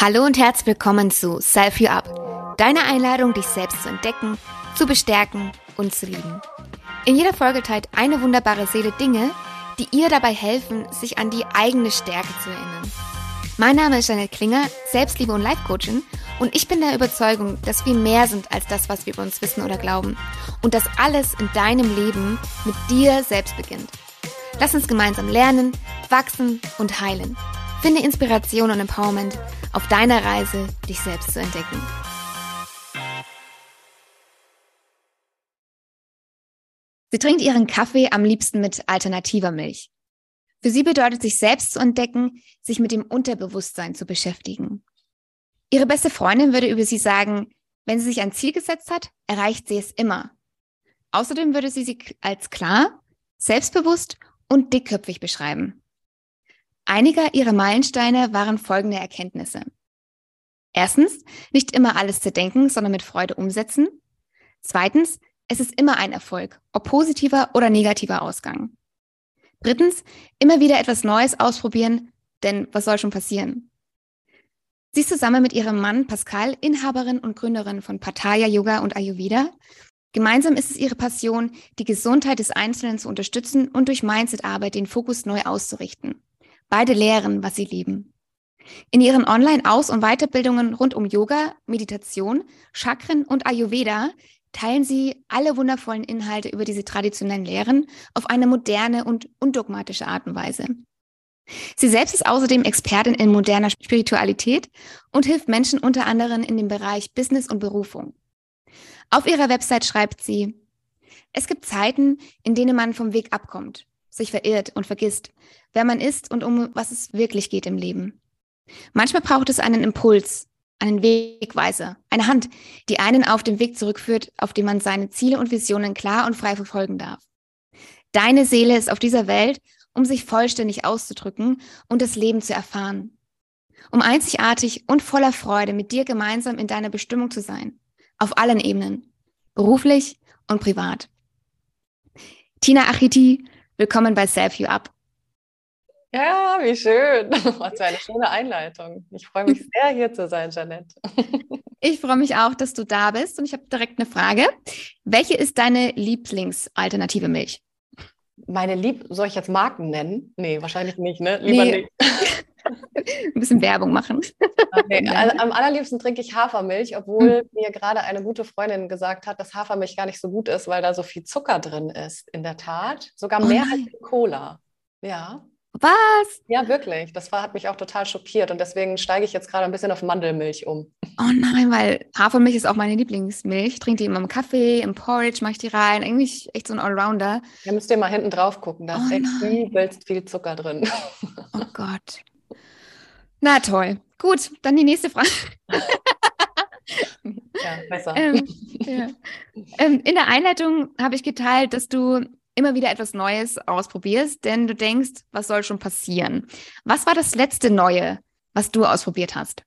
Hallo und herzlich willkommen zu Self You Up, deine Einladung, dich selbst zu entdecken, zu bestärken und zu lieben. In jeder Folge teilt eine wunderbare Seele Dinge, die ihr dabei helfen, sich an die eigene Stärke zu erinnern. Mein Name ist Janet Klinger, Selbstliebe und Life Coachin und ich bin der Überzeugung, dass wir mehr sind als das, was wir über uns wissen oder glauben und dass alles in deinem Leben mit dir selbst beginnt. Lass uns gemeinsam lernen, wachsen und heilen. Finde Inspiration und Empowerment auf deiner Reise, dich selbst zu entdecken. Sie trinkt ihren Kaffee am liebsten mit alternativer Milch. Für sie bedeutet sich selbst zu entdecken, sich mit dem Unterbewusstsein zu beschäftigen. Ihre beste Freundin würde über sie sagen, wenn sie sich ein Ziel gesetzt hat, erreicht sie es immer. Außerdem würde sie sie als klar, selbstbewusst und dickköpfig beschreiben. Einige ihrer Meilensteine waren folgende Erkenntnisse. Erstens, nicht immer alles zu denken, sondern mit Freude umsetzen. Zweitens, es ist immer ein Erfolg, ob positiver oder negativer Ausgang. Drittens, immer wieder etwas Neues ausprobieren, denn was soll schon passieren? Sie ist zusammen mit ihrem Mann Pascal Inhaberin und Gründerin von Pattaya Yoga und Ayurveda. Gemeinsam ist es ihre Passion, die Gesundheit des Einzelnen zu unterstützen und durch Mindset-Arbeit den Fokus neu auszurichten. Beide lehren, was sie lieben. In ihren Online-Aus- und Weiterbildungen rund um Yoga, Meditation, Chakren und Ayurveda teilen sie alle wundervollen Inhalte über diese traditionellen Lehren auf eine moderne und undogmatische Art und Weise. Sie selbst ist außerdem Expertin in moderner Spiritualität und hilft Menschen unter anderem in dem Bereich Business und Berufung. Auf ihrer Website schreibt sie, es gibt Zeiten, in denen man vom Weg abkommt sich verirrt und vergisst, wer man ist und um was es wirklich geht im Leben. Manchmal braucht es einen Impuls, einen Wegweiser, eine Hand, die einen auf den Weg zurückführt, auf dem man seine Ziele und Visionen klar und frei verfolgen darf. Deine Seele ist auf dieser Welt, um sich vollständig auszudrücken und das Leben zu erfahren. Um einzigartig und voller Freude mit dir gemeinsam in deiner Bestimmung zu sein. Auf allen Ebenen. Beruflich und privat. Tina Achiti Willkommen bei Self You Up. Ja, wie schön. Was für eine schöne Einleitung. Ich freue mich sehr, hier zu sein, Janette. Ich freue mich auch, dass du da bist und ich habe direkt eine Frage. Welche ist deine Lieblingsalternative Milch? Meine Lieb, soll ich jetzt Marken nennen? Nee, wahrscheinlich nicht, ne? Lieber nee. nicht. Ein bisschen Werbung machen. Okay. Also, am allerliebsten trinke ich Hafermilch, obwohl hm. mir gerade eine gute Freundin gesagt hat, dass Hafermilch gar nicht so gut ist, weil da so viel Zucker drin ist. In der Tat. Sogar oh mehr oh als in Cola. Ja. Was? Ja, wirklich. Das war, hat mich auch total schockiert und deswegen steige ich jetzt gerade ein bisschen auf Mandelmilch um. Oh nein, weil Hafermilch ist auch meine Lieblingsmilch. Ich trinke die immer im Kaffee, im Porridge mache ich die rein. Eigentlich echt so ein Allrounder. Ja, müsst ihr mal hinten drauf gucken. Da oh ist echt übelst viel Zucker drin. Oh Gott. Na toll. Gut, dann die nächste Frage. ja, besser. Ähm, ja. Ähm, in der Einleitung habe ich geteilt, dass du immer wieder etwas Neues ausprobierst, denn du denkst, was soll schon passieren? Was war das letzte Neue, was du ausprobiert hast?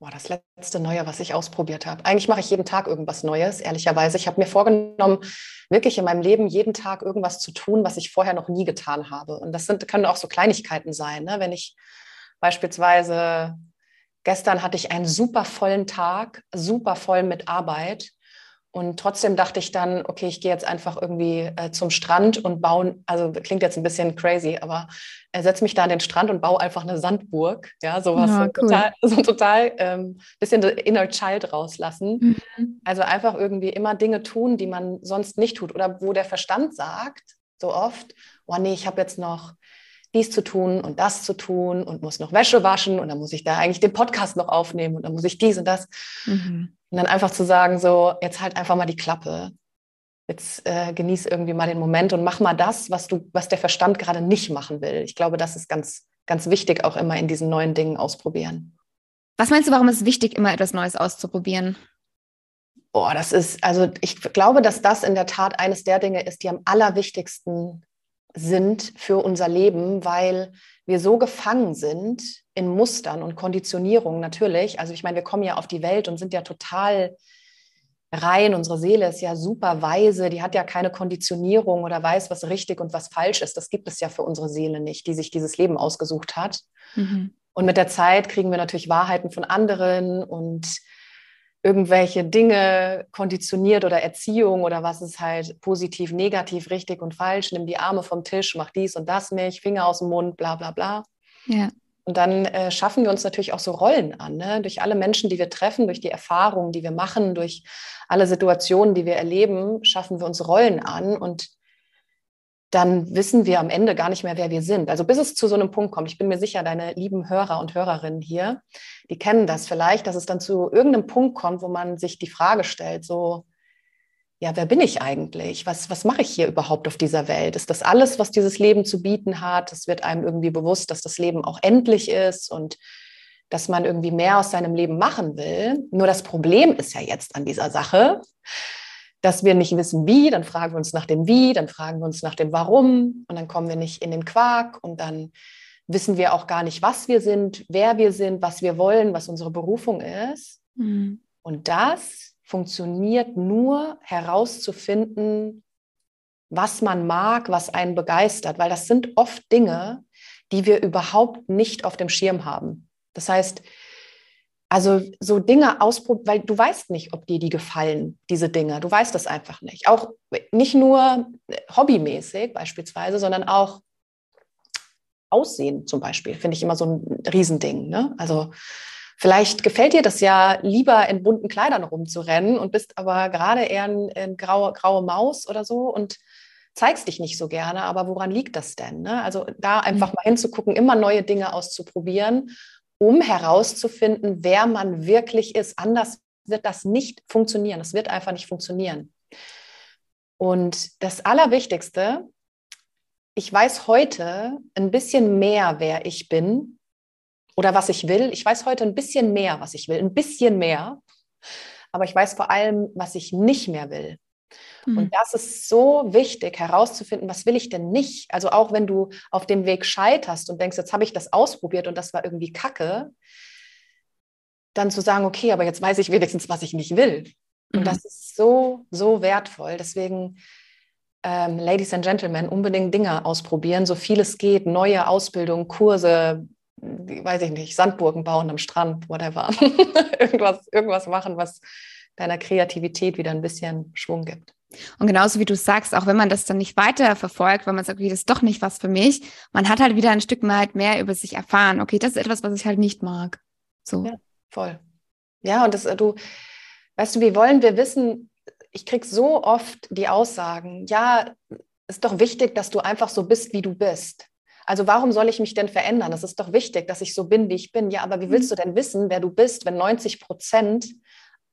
Boah, das letzte Neue, was ich ausprobiert habe. Eigentlich mache ich jeden Tag irgendwas Neues, ehrlicherweise. Ich habe mir vorgenommen, wirklich in meinem Leben jeden Tag irgendwas zu tun, was ich vorher noch nie getan habe. Und das sind, können auch so Kleinigkeiten sein. Ne? Wenn ich Beispielsweise gestern hatte ich einen super vollen Tag, super voll mit Arbeit. Und trotzdem dachte ich dann, okay, ich gehe jetzt einfach irgendwie äh, zum Strand und baue, also klingt jetzt ein bisschen crazy, aber äh, setze mich da an den Strand und baue einfach eine Sandburg. Ja, sowas ja, cool. total, so total ähm, bisschen inner child rauslassen. Mhm. Also einfach irgendwie immer Dinge tun, die man sonst nicht tut. Oder wo der Verstand sagt, so oft, oh nee, ich habe jetzt noch dies zu tun und das zu tun und muss noch Wäsche waschen und dann muss ich da eigentlich den Podcast noch aufnehmen und dann muss ich dies und das. Mhm. Und dann einfach zu sagen, so, jetzt halt einfach mal die Klappe. Jetzt äh, genieß irgendwie mal den Moment und mach mal das, was du, was der Verstand gerade nicht machen will. Ich glaube, das ist ganz, ganz wichtig, auch immer in diesen neuen Dingen ausprobieren. Was meinst du, warum ist es wichtig, immer etwas Neues auszuprobieren? Boah, das ist, also ich glaube, dass das in der Tat eines der Dinge ist, die am allerwichtigsten sind für unser Leben, weil wir so gefangen sind in Mustern und Konditionierungen natürlich. Also ich meine, wir kommen ja auf die Welt und sind ja total rein. Unsere Seele ist ja super weise, die hat ja keine Konditionierung oder weiß, was richtig und was falsch ist. Das gibt es ja für unsere Seele nicht, die sich dieses Leben ausgesucht hat. Mhm. Und mit der Zeit kriegen wir natürlich Wahrheiten von anderen und irgendwelche Dinge konditioniert oder Erziehung oder was ist halt positiv, negativ, richtig und falsch, nimm die Arme vom Tisch, mach dies und das nicht, Finger aus dem Mund, bla bla bla. Ja. Und dann äh, schaffen wir uns natürlich auch so Rollen an, ne? durch alle Menschen, die wir treffen, durch die Erfahrungen, die wir machen, durch alle Situationen, die wir erleben, schaffen wir uns Rollen an und dann wissen wir am Ende gar nicht mehr, wer wir sind. Also bis es zu so einem Punkt kommt, ich bin mir sicher, deine lieben Hörer und Hörerinnen hier, die kennen das vielleicht, dass es dann zu irgendeinem Punkt kommt, wo man sich die Frage stellt, so, ja, wer bin ich eigentlich? Was, was mache ich hier überhaupt auf dieser Welt? Ist das alles, was dieses Leben zu bieten hat? Es wird einem irgendwie bewusst, dass das Leben auch endlich ist und dass man irgendwie mehr aus seinem Leben machen will. Nur das Problem ist ja jetzt an dieser Sache, dass wir nicht wissen, wie, dann fragen wir uns nach dem Wie, dann fragen wir uns nach dem Warum und dann kommen wir nicht in den Quark und dann wissen wir auch gar nicht, was wir sind, wer wir sind, was wir wollen, was unsere Berufung ist. Mhm. Und das funktioniert nur herauszufinden, was man mag, was einen begeistert, weil das sind oft Dinge, die wir überhaupt nicht auf dem Schirm haben. Das heißt, also so Dinge ausprobieren, weil du weißt nicht, ob dir die gefallen, diese Dinge. Du weißt das einfach nicht. Auch nicht nur hobbymäßig beispielsweise, sondern auch Aussehen zum Beispiel, finde ich immer so ein Riesending. Ne? Also vielleicht gefällt dir das ja lieber in bunten Kleidern rumzurennen und bist aber gerade eher eine ein graue, graue Maus oder so und zeigst dich nicht so gerne. Aber woran liegt das denn? Ne? Also da einfach mhm. mal hinzugucken, immer neue Dinge auszuprobieren um herauszufinden, wer man wirklich ist. Anders wird das nicht funktionieren. Es wird einfach nicht funktionieren. Und das Allerwichtigste, ich weiß heute ein bisschen mehr, wer ich bin oder was ich will. Ich weiß heute ein bisschen mehr, was ich will, ein bisschen mehr. Aber ich weiß vor allem, was ich nicht mehr will. Mhm. Und das ist so wichtig herauszufinden, was will ich denn nicht? Also auch wenn du auf dem Weg scheiterst und denkst, jetzt habe ich das ausprobiert und das war irgendwie Kacke, dann zu sagen, okay, aber jetzt weiß ich wenigstens, was ich nicht will. Und mhm. das ist so, so wertvoll. Deswegen, ähm, Ladies and Gentlemen, unbedingt Dinge ausprobieren, so viel es geht, neue Ausbildungen, Kurse, weiß ich nicht, Sandburgen bauen am Strand, whatever. irgendwas, irgendwas machen, was deiner Kreativität wieder ein bisschen Schwung gibt. Und genauso wie du sagst, auch wenn man das dann nicht weiter verfolgt, weil man sagt, okay, das ist doch nicht was für mich, man hat halt wieder ein Stück weit mehr über sich erfahren. Okay, das ist etwas, was ich halt nicht mag. So. Ja, voll. Ja, und das, äh, du, weißt du, wie wollen wir wissen, ich kriege so oft die Aussagen, ja, ist doch wichtig, dass du einfach so bist, wie du bist. Also warum soll ich mich denn verändern? Es ist doch wichtig, dass ich so bin, wie ich bin. Ja, aber wie willst mhm. du denn wissen, wer du bist, wenn 90 Prozent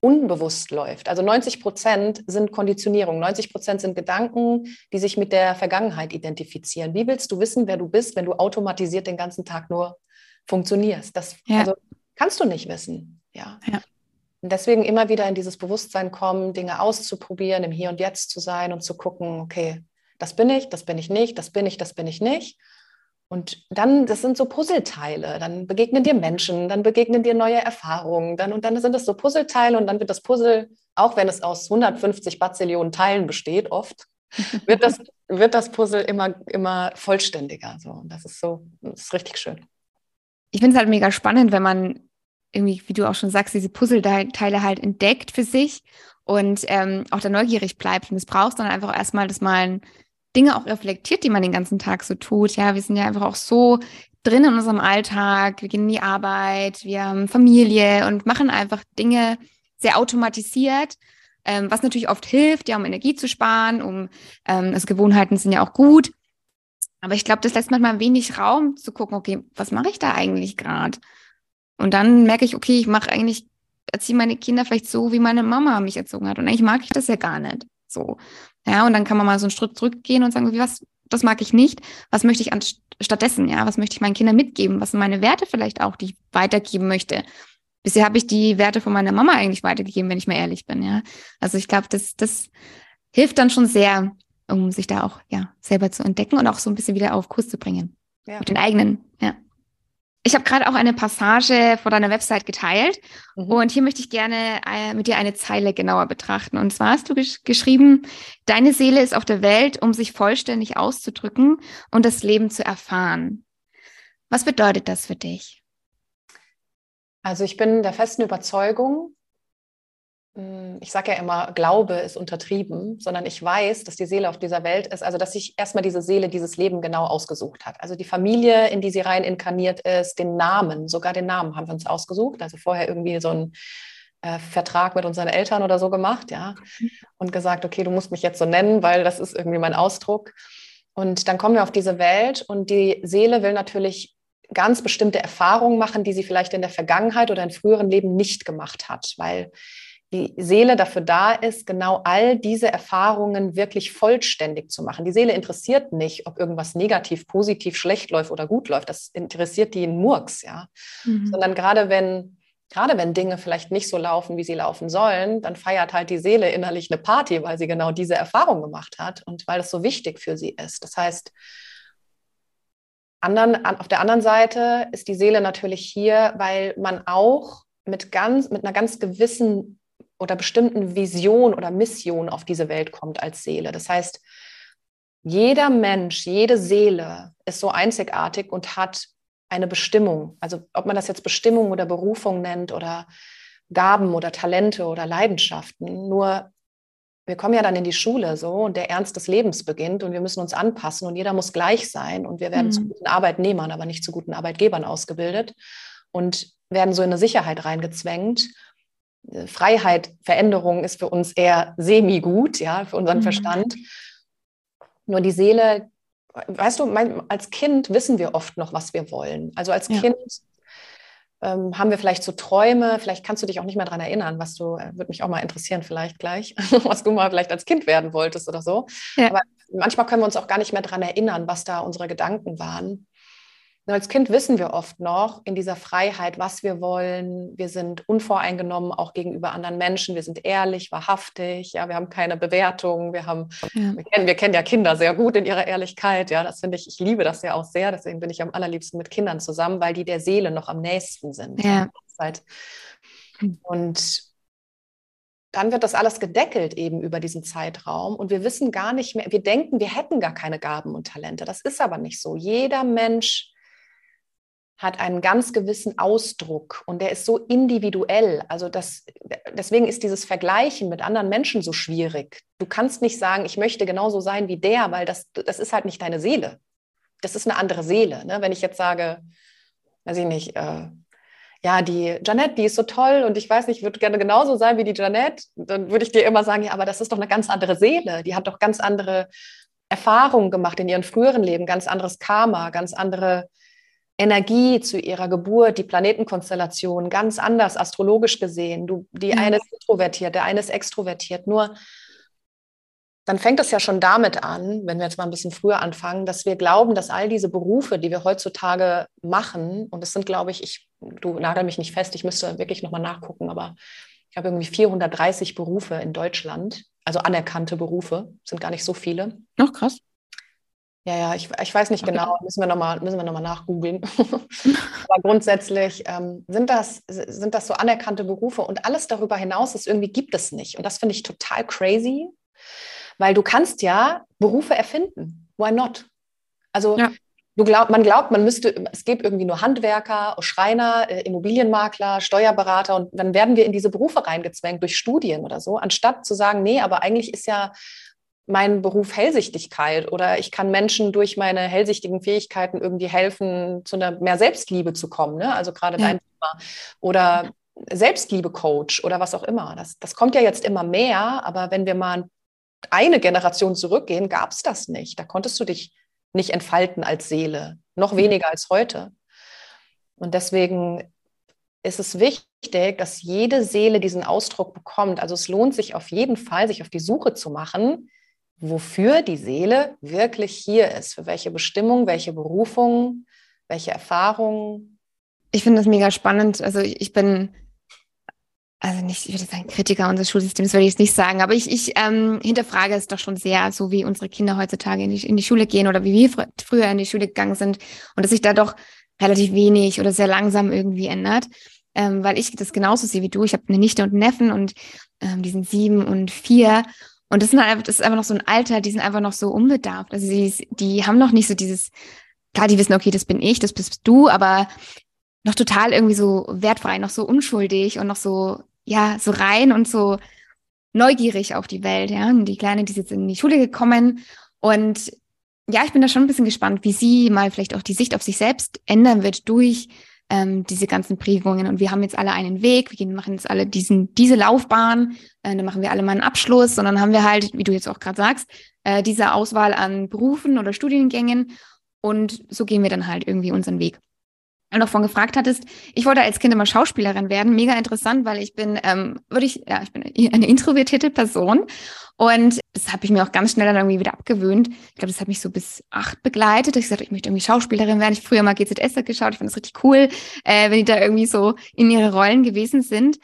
unbewusst läuft. Also 90 Prozent sind Konditionierung, 90 Prozent sind Gedanken, die sich mit der Vergangenheit identifizieren. Wie willst du wissen, wer du bist, wenn du automatisiert den ganzen Tag nur funktionierst? Das ja. also, kannst du nicht wissen. Ja. ja. Und deswegen immer wieder in dieses Bewusstsein kommen, Dinge auszuprobieren, im Hier und Jetzt zu sein und zu gucken, okay, das bin ich, das bin ich nicht, das bin ich, das bin ich nicht. Und dann, das sind so Puzzleteile. Dann begegnen dir Menschen, dann begegnen dir neue Erfahrungen. Dann, und dann sind das so Puzzleteile und dann wird das Puzzle, auch wenn es aus 150 Bazillionen Teilen besteht, oft, wird das, wird das Puzzle immer, immer vollständiger. So. Und das ist so, das ist richtig schön. Ich finde es halt mega spannend, wenn man irgendwie, wie du auch schon sagst, diese Puzzleteile halt entdeckt für sich und ähm, auch da neugierig bleibt. Und es braucht dann einfach erstmal das mal ein Dinge auch reflektiert, die man den ganzen Tag so tut. Ja, wir sind ja einfach auch so drin in unserem Alltag, wir gehen in die Arbeit, wir haben Familie und machen einfach Dinge sehr automatisiert, ähm, was natürlich oft hilft, ja, um Energie zu sparen, um, ähm, also Gewohnheiten sind ja auch gut. Aber ich glaube, das lässt manchmal wenig Raum zu gucken, okay, was mache ich da eigentlich gerade? Und dann merke ich, okay, ich mache eigentlich, erziehe meine Kinder vielleicht so, wie meine Mama mich erzogen hat. Und eigentlich mag ich das ja gar nicht so. Ja, und dann kann man mal so einen Schritt zurückgehen und sagen, was, das mag ich nicht. Was möchte ich stattdessen? Ja, was möchte ich meinen Kindern mitgeben? Was sind meine Werte vielleicht auch, die ich weitergeben möchte? Bisher habe ich die Werte von meiner Mama eigentlich weitergegeben, wenn ich mal ehrlich bin. Ja, also ich glaube, das, das hilft dann schon sehr, um sich da auch ja selber zu entdecken und auch so ein bisschen wieder auf Kurs zu bringen ja. mit den eigenen. Ja. Ich habe gerade auch eine Passage vor deiner Website geteilt mhm. und hier möchte ich gerne äh, mit dir eine Zeile genauer betrachten. Und zwar hast du gesch geschrieben, deine Seele ist auf der Welt, um sich vollständig auszudrücken und das Leben zu erfahren. Was bedeutet das für dich? Also ich bin der festen Überzeugung, ich sage ja immer, Glaube ist untertrieben, sondern ich weiß, dass die Seele auf dieser Welt ist, also dass sich erstmal diese Seele dieses Leben genau ausgesucht hat. Also die Familie, in die sie rein inkarniert ist, den Namen, sogar den Namen haben wir uns ausgesucht. Also vorher irgendwie so ein äh, Vertrag mit unseren Eltern oder so gemacht, ja, und gesagt, okay, du musst mich jetzt so nennen, weil das ist irgendwie mein Ausdruck. Und dann kommen wir auf diese Welt und die Seele will natürlich ganz bestimmte Erfahrungen machen, die sie vielleicht in der Vergangenheit oder in früheren Leben nicht gemacht hat, weil die Seele dafür da ist, genau all diese Erfahrungen wirklich vollständig zu machen. Die Seele interessiert nicht, ob irgendwas negativ, positiv, schlecht läuft oder gut läuft. Das interessiert die in Murks, ja. Mhm. Sondern gerade wenn, gerade wenn Dinge vielleicht nicht so laufen, wie sie laufen sollen, dann feiert halt die Seele innerlich eine Party, weil sie genau diese Erfahrung gemacht hat und weil es so wichtig für sie ist. Das heißt, anderen, auf der anderen Seite ist die Seele natürlich hier, weil man auch mit, ganz, mit einer ganz gewissen oder bestimmten Vision oder Mission auf diese Welt kommt als Seele. Das heißt, jeder Mensch, jede Seele ist so einzigartig und hat eine Bestimmung. Also ob man das jetzt Bestimmung oder Berufung nennt oder Gaben oder Talente oder Leidenschaften. Nur wir kommen ja dann in die Schule so und der Ernst des Lebens beginnt und wir müssen uns anpassen und jeder muss gleich sein und wir werden mhm. zu guten Arbeitnehmern, aber nicht zu guten Arbeitgebern ausgebildet und werden so in eine Sicherheit reingezwängt. Äh, Freiheit, Veränderung ist für uns eher semi-gut, ja, für unseren mhm. Verstand. Nur die Seele, weißt du, mein, als Kind wissen wir oft noch, was wir wollen. Also als ja. Kind ähm, haben wir vielleicht so Träume, vielleicht kannst du dich auch nicht mehr daran erinnern, was du, äh, würde mich auch mal interessieren, vielleicht gleich, was du mal vielleicht als Kind werden wolltest oder so. Ja. Aber manchmal können wir uns auch gar nicht mehr daran erinnern, was da unsere Gedanken waren. Als Kind wissen wir oft noch in dieser Freiheit, was wir wollen. Wir sind unvoreingenommen auch gegenüber anderen Menschen. Wir sind ehrlich, wahrhaftig. Ja, wir haben keine Bewertung. Wir haben, ja. wir, kennen, wir kennen ja Kinder sehr gut in ihrer Ehrlichkeit. Ja, das finde ich, ich liebe das ja auch sehr. Deswegen bin ich am allerliebsten mit Kindern zusammen, weil die der Seele noch am nächsten sind. Ja. Und dann wird das alles gedeckelt eben über diesen Zeitraum und wir wissen gar nicht mehr, wir denken, wir hätten gar keine Gaben und Talente. Das ist aber nicht so. Jeder Mensch hat einen ganz gewissen Ausdruck und der ist so individuell. Also das, deswegen ist dieses Vergleichen mit anderen Menschen so schwierig. Du kannst nicht sagen, ich möchte genauso sein wie der, weil das, das ist halt nicht deine Seele. Das ist eine andere Seele. Ne? Wenn ich jetzt sage, weiß ich nicht, äh, ja, die Janette, die ist so toll und ich weiß nicht, ich würde gerne genauso sein wie die Janette, dann würde ich dir immer sagen, ja, aber das ist doch eine ganz andere Seele. Die hat doch ganz andere Erfahrungen gemacht in ihrem früheren Leben, ganz anderes Karma, ganz andere Energie zu ihrer Geburt, die Planetenkonstellation ganz anders astrologisch gesehen. Du, die mhm. eine ist introvertiert, der eine ist extrovertiert. Nur dann fängt es ja schon damit an, wenn wir jetzt mal ein bisschen früher anfangen, dass wir glauben, dass all diese Berufe, die wir heutzutage machen, und es sind, glaube ich, ich, du nagel mich nicht fest, ich müsste wirklich nochmal nachgucken, aber ich habe irgendwie 430 Berufe in Deutschland, also anerkannte Berufe, sind gar nicht so viele. Ach, krass. Ja, ja, ich, ich weiß nicht okay. genau, müssen wir nochmal noch nachgoogeln. Aber grundsätzlich ähm, sind, das, sind das so anerkannte Berufe und alles darüber hinaus ist irgendwie gibt es nicht. Und das finde ich total crazy, weil du kannst ja Berufe erfinden. Why not? Also ja. du glaub, man glaubt, man müsste, es gibt irgendwie nur Handwerker, Schreiner, äh, Immobilienmakler, Steuerberater und dann werden wir in diese Berufe reingezwängt durch Studien oder so, anstatt zu sagen, nee, aber eigentlich ist ja mein Beruf Hellsichtigkeit oder ich kann Menschen durch meine hellsichtigen Fähigkeiten irgendwie helfen, zu einer mehr Selbstliebe zu kommen. Ne? Also gerade ja. dein Thema. Oder Selbstliebe-Coach oder was auch immer. Das, das kommt ja jetzt immer mehr, aber wenn wir mal eine Generation zurückgehen, gab es das nicht. Da konntest du dich nicht entfalten als Seele, noch weniger als heute. Und deswegen ist es wichtig, dass jede Seele diesen Ausdruck bekommt. Also es lohnt sich auf jeden Fall, sich auf die Suche zu machen, wofür die Seele wirklich hier ist, für welche Bestimmung, welche Berufung, welche Erfahrungen. Ich finde das mega spannend. Also ich bin, also nicht, ich würde sagen, Kritiker unseres Schulsystems würde ich es nicht sagen, aber ich, ich ähm, hinterfrage es doch schon sehr, so wie unsere Kinder heutzutage in die, in die Schule gehen oder wie wir fr früher in die Schule gegangen sind und dass sich da doch relativ wenig oder sehr langsam irgendwie ändert. Ähm, weil ich das genauso sehe wie du. Ich habe eine Nichte und einen Neffen und ähm, die sind sieben und vier. Und das, sind einfach, das ist einfach noch so ein Alter, die sind einfach noch so unbedarft. Also die, die haben noch nicht so dieses, klar, die wissen, okay, das bin ich, das bist du, aber noch total irgendwie so wertfrei, noch so unschuldig und noch so, ja, so rein und so neugierig auf die Welt, ja. Und die Kleine, die ist jetzt in die Schule gekommen und ja, ich bin da schon ein bisschen gespannt, wie sie mal vielleicht auch die Sicht auf sich selbst ändern wird durch ähm, diese ganzen Prägungen. Und wir haben jetzt alle einen Weg, wir gehen, machen jetzt alle diesen, diese Laufbahn, äh, dann machen wir alle mal einen Abschluss. Und dann haben wir halt, wie du jetzt auch gerade sagst, äh, diese Auswahl an Berufen oder Studiengängen. Und so gehen wir dann halt irgendwie unseren Weg noch von gefragt hattest, ich wollte als Kind immer Schauspielerin werden. Mega interessant, weil ich bin, ähm, würde ich, ja, ich bin eine introvertierte Person und das habe ich mir auch ganz schnell dann irgendwie wieder abgewöhnt. Ich glaube, das hat mich so bis acht begleitet. Ich gesagt, ich möchte irgendwie Schauspielerin werden. Ich früher mal GZS geschaut. Ich fand das richtig cool, äh, wenn die da irgendwie so in ihre Rollen gewesen sind.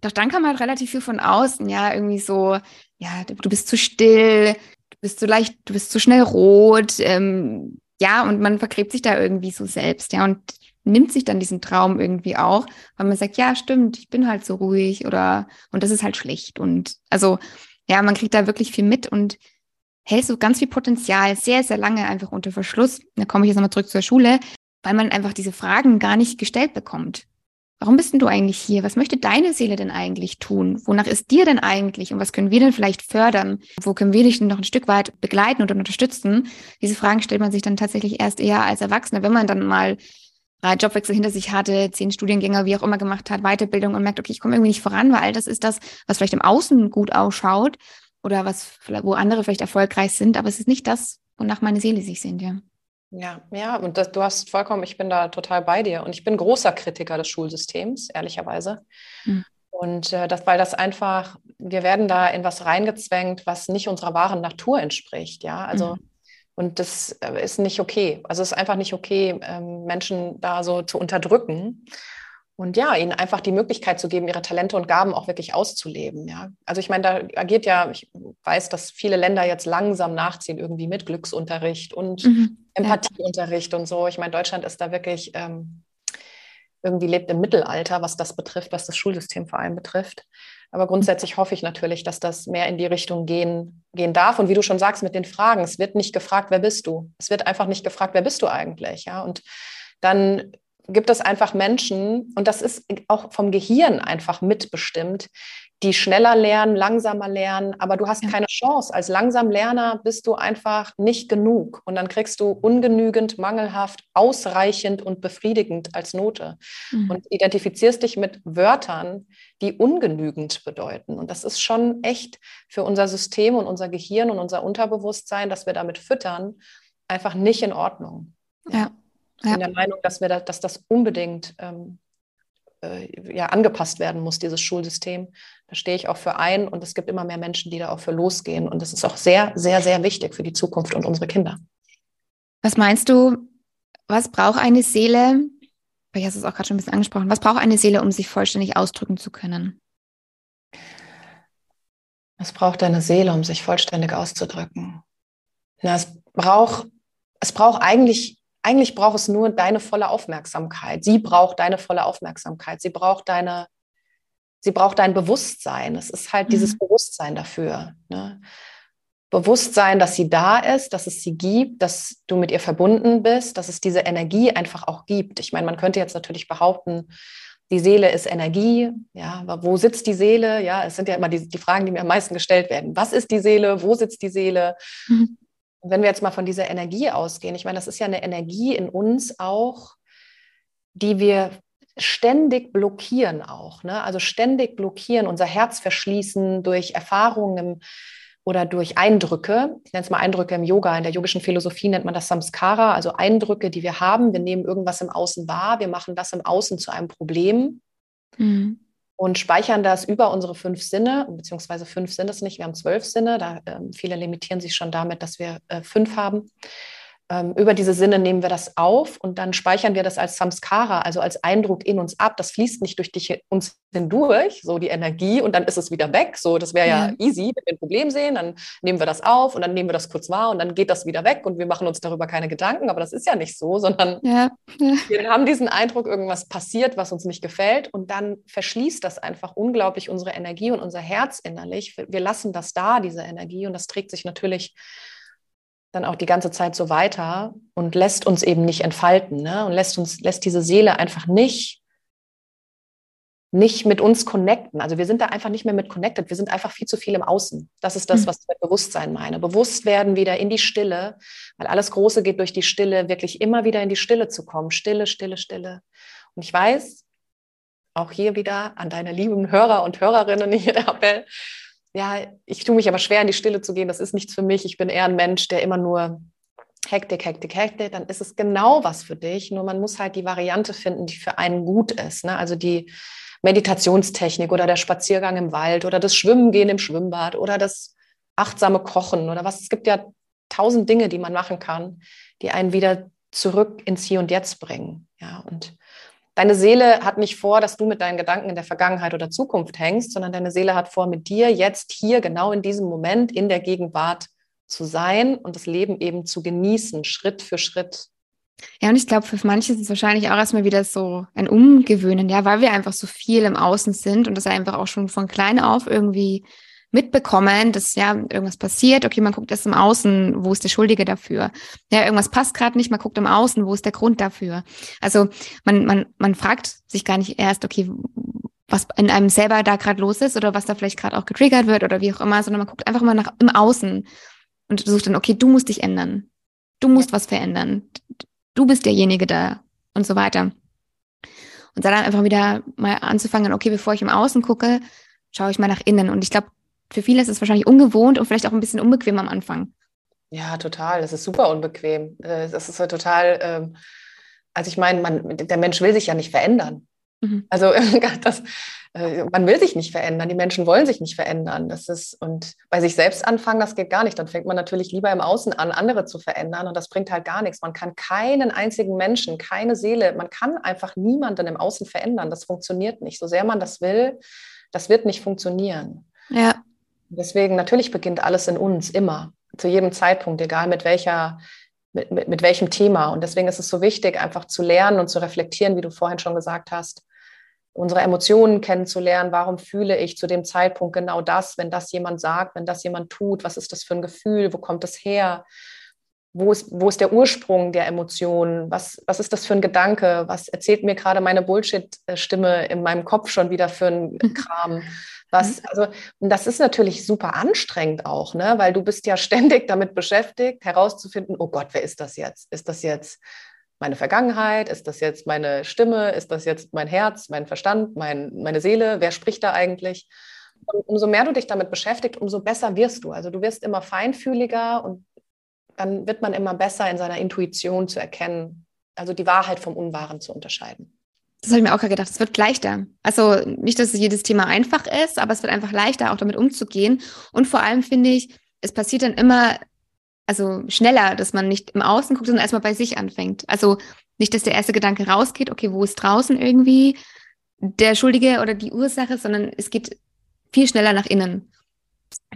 Doch dann kam halt relativ viel von außen, ja, irgendwie so, ja, du bist zu still, du bist zu leicht, du bist zu schnell rot, ähm, ja, und man vergräbt sich da irgendwie so selbst, ja, und nimmt sich dann diesen Traum irgendwie auch, weil man sagt, ja, stimmt, ich bin halt so ruhig oder, und das ist halt schlecht. Und also, ja, man kriegt da wirklich viel mit und hält so ganz viel Potenzial sehr, sehr lange einfach unter Verschluss. Da komme ich jetzt nochmal zurück zur Schule, weil man einfach diese Fragen gar nicht gestellt bekommt. Warum bist denn du eigentlich hier? Was möchte deine Seele denn eigentlich tun? Wonach ist dir denn eigentlich? Und was können wir denn vielleicht fördern? Wo können wir dich denn noch ein Stück weit begleiten oder unterstützen? Diese Fragen stellt man sich dann tatsächlich erst eher als Erwachsener, wenn man dann mal drei Jobwechsel hinter sich hatte, zehn Studiengänge, wie auch immer gemacht hat, Weiterbildung und merkt, okay, ich komme irgendwie nicht voran, weil all das ist das, was vielleicht im Außen gut ausschaut oder was, wo andere vielleicht erfolgreich sind, aber es ist nicht das, wonach meine Seele sich sehnt, ja. Ja, ja, und das, du hast vollkommen, ich bin da total bei dir. Und ich bin großer Kritiker des Schulsystems, ehrlicherweise. Mhm. Und äh, das, weil das einfach, wir werden da in was reingezwängt, was nicht unserer wahren Natur entspricht, ja. Also, mhm. und das äh, ist nicht okay. Also es ist einfach nicht okay, ähm, Menschen da so zu unterdrücken. Und ja, ihnen einfach die Möglichkeit zu geben, ihre Talente und Gaben auch wirklich auszuleben. Ja. Also ich meine, da agiert ja, ich weiß, dass viele Länder jetzt langsam nachziehen, irgendwie mit Glücksunterricht und mhm. Empathieunterricht und so. Ich meine, Deutschland ist da wirklich ähm, irgendwie lebt im Mittelalter, was das betrifft, was das Schulsystem vor allem betrifft. Aber grundsätzlich hoffe ich natürlich, dass das mehr in die Richtung gehen, gehen darf. Und wie du schon sagst, mit den Fragen, es wird nicht gefragt, wer bist du? Es wird einfach nicht gefragt, wer bist du eigentlich? Ja, und dann gibt es einfach Menschen, und das ist auch vom Gehirn einfach mitbestimmt, die schneller lernen, langsamer lernen, aber du hast ja. keine Chance. Als langsam Lerner bist du einfach nicht genug und dann kriegst du ungenügend, mangelhaft, ausreichend und befriedigend als Note mhm. und identifizierst dich mit Wörtern, die ungenügend bedeuten. Und das ist schon echt für unser System und unser Gehirn und unser Unterbewusstsein, dass wir damit füttern, einfach nicht in Ordnung. Ja. Ich bin der Meinung, dass, wir da, dass das unbedingt ähm, äh, ja, angepasst werden muss, dieses Schulsystem. Da stehe ich auch für ein und es gibt immer mehr Menschen, die da auch für losgehen. Und das ist auch sehr, sehr, sehr wichtig für die Zukunft und unsere Kinder. Was meinst du, was braucht eine Seele? Ich hast es auch gerade schon ein bisschen angesprochen. Was braucht eine Seele, um sich vollständig ausdrücken zu können? Was braucht deine Seele, um sich vollständig auszudrücken? Na, es braucht, es braucht eigentlich eigentlich braucht es nur deine volle Aufmerksamkeit. Sie braucht deine volle Aufmerksamkeit. Sie braucht deine, sie braucht dein Bewusstsein. Es ist halt mhm. dieses Bewusstsein dafür. Ne? Bewusstsein, dass sie da ist, dass es sie gibt, dass du mit ihr verbunden bist, dass es diese Energie einfach auch gibt. Ich meine, man könnte jetzt natürlich behaupten, die Seele ist Energie. Ja, wo sitzt die Seele? Ja, es sind ja immer die, die Fragen, die mir am meisten gestellt werden. Was ist die Seele? Wo sitzt die Seele? Mhm wenn wir jetzt mal von dieser Energie ausgehen, ich meine, das ist ja eine Energie in uns auch, die wir ständig blockieren auch. Ne? Also ständig blockieren, unser Herz verschließen durch Erfahrungen oder durch Eindrücke. Ich nenne es mal Eindrücke im Yoga. In der yogischen Philosophie nennt man das Samskara, also Eindrücke, die wir haben. Wir nehmen irgendwas im Außen wahr, wir machen das im Außen zu einem Problem. Mhm und speichern das über unsere fünf Sinne, beziehungsweise fünf sind es nicht, wir haben zwölf Sinne, da äh, viele limitieren sich schon damit, dass wir äh, fünf haben. Ähm, über diese Sinne nehmen wir das auf und dann speichern wir das als Samskara, also als Eindruck in uns ab. Das fließt nicht durch dich, uns hindurch, so die Energie, und dann ist es wieder weg. So, das wäre ja. ja easy, wenn wir ein Problem sehen, dann nehmen wir das auf und dann nehmen wir das kurz wahr und dann geht das wieder weg und wir machen uns darüber keine Gedanken. Aber das ist ja nicht so, sondern ja. Ja. wir haben diesen Eindruck, irgendwas passiert, was uns nicht gefällt, und dann verschließt das einfach unglaublich unsere Energie und unser Herz innerlich. Wir lassen das da, diese Energie, und das trägt sich natürlich dann auch die ganze Zeit so weiter und lässt uns eben nicht entfalten ne? und lässt uns, lässt diese Seele einfach nicht, nicht mit uns connecten. Also wir sind da einfach nicht mehr mit connected. Wir sind einfach viel zu viel im Außen. Das ist das, mhm. was ich mit Bewusstsein meine. Bewusst werden wieder in die Stille, weil alles Große geht durch die Stille, wirklich immer wieder in die Stille zu kommen. Stille, Stille, Stille. Und ich weiß, auch hier wieder an deine lieben Hörer und Hörerinnen hier der Appell, ja, ich tue mich aber schwer, in die Stille zu gehen. Das ist nichts für mich. Ich bin eher ein Mensch, der immer nur Hektik, Hektik, Hektik, dann ist es genau was für dich. Nur man muss halt die Variante finden, die für einen gut ist. Ne? Also die Meditationstechnik oder der Spaziergang im Wald oder das Schwimmen gehen im Schwimmbad oder das achtsame Kochen oder was. Es gibt ja tausend Dinge, die man machen kann, die einen wieder zurück ins Hier und Jetzt bringen. Ja, und Deine Seele hat nicht vor, dass du mit deinen Gedanken in der Vergangenheit oder Zukunft hängst, sondern deine Seele hat vor, mit dir jetzt hier genau in diesem Moment in der Gegenwart zu sein und das Leben eben zu genießen, Schritt für Schritt. Ja, und ich glaube, für manche ist es wahrscheinlich auch erstmal wieder so ein Umgewöhnen, ja, weil wir einfach so viel im Außen sind und das einfach auch schon von klein auf irgendwie mitbekommen, dass ja irgendwas passiert. Okay, man guckt erst im Außen, wo ist der Schuldige dafür? Ja, irgendwas passt gerade nicht, man guckt im Außen, wo ist der Grund dafür? Also man, man, man fragt sich gar nicht erst, okay, was in einem selber da gerade los ist oder was da vielleicht gerade auch getriggert wird oder wie auch immer, sondern man guckt einfach mal nach im Außen und sucht dann, okay, du musst dich ändern. Du musst was verändern. Du bist derjenige da und so weiter. Und dann einfach wieder mal anzufangen, okay, bevor ich im Außen gucke, schaue ich mal nach innen. Und ich glaube, für viele ist es wahrscheinlich ungewohnt und vielleicht auch ein bisschen unbequem am Anfang. Ja, total. Das ist super unbequem. Äh, das ist so total, ähm, also ich meine, man, der Mensch will sich ja nicht verändern. Mhm. Also das, äh, man will sich nicht verändern. Die Menschen wollen sich nicht verändern. Das ist, und bei sich selbst anfangen, das geht gar nicht. Dann fängt man natürlich lieber im Außen an, andere zu verändern. Und das bringt halt gar nichts. Man kann keinen einzigen Menschen, keine Seele, man kann einfach niemanden im Außen verändern. Das funktioniert nicht. So sehr man das will, das wird nicht funktionieren. Ja. Deswegen, natürlich beginnt alles in uns, immer, zu jedem Zeitpunkt, egal mit welcher, mit, mit, mit welchem Thema. Und deswegen ist es so wichtig, einfach zu lernen und zu reflektieren, wie du vorhin schon gesagt hast, unsere Emotionen kennenzulernen. Warum fühle ich zu dem Zeitpunkt genau das, wenn das jemand sagt, wenn das jemand tut? Was ist das für ein Gefühl? Wo kommt es her? Wo ist, wo ist der Ursprung der Emotionen? Was, was ist das für ein Gedanke? Was erzählt mir gerade meine Bullshit-Stimme in meinem Kopf schon wieder für ein Kram? Was, mhm. also, und das ist natürlich super anstrengend auch, ne? weil du bist ja ständig damit beschäftigt, herauszufinden, oh Gott, wer ist das jetzt? Ist das jetzt meine Vergangenheit? Ist das jetzt meine Stimme? Ist das jetzt mein Herz, mein Verstand, mein, meine Seele? Wer spricht da eigentlich? Und umso mehr du dich damit beschäftigst, umso besser wirst du. Also du wirst immer feinfühliger und dann wird man immer besser in seiner Intuition zu erkennen, also die Wahrheit vom Unwahren zu unterscheiden. Das habe ich mir auch gedacht. Es wird leichter. Also nicht, dass jedes Thema einfach ist, aber es wird einfach leichter, auch damit umzugehen. Und vor allem finde ich, es passiert dann immer, also schneller, dass man nicht im Außen guckt, sondern erstmal bei sich anfängt. Also nicht, dass der erste Gedanke rausgeht, okay, wo ist draußen irgendwie der Schuldige oder die Ursache, sondern es geht viel schneller nach innen.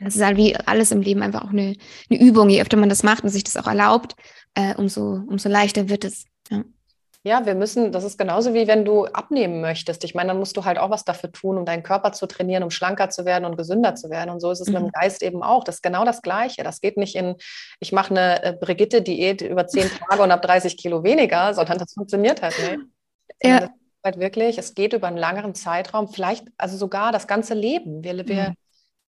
Das ist halt wie alles im Leben einfach auch eine, eine Übung. Je öfter man das macht und sich das auch erlaubt, äh, umso, umso leichter wird es. Ja. Wir müssen, das ist genauso wie wenn du abnehmen möchtest. Ich meine, dann musst du halt auch was dafür tun, um deinen Körper zu trainieren, um schlanker zu werden und gesünder zu werden. Und so ist es mhm. mit dem mhm. Geist eben auch. Das ist genau das Gleiche. Das geht nicht in, ich mache eine äh, Brigitte-Diät über zehn Tage und habe 30 Kilo weniger, sondern das funktioniert halt nicht. Ja. Das halt wirklich, es geht über einen langeren Zeitraum, vielleicht also sogar das ganze Leben. Wir, wir, mhm.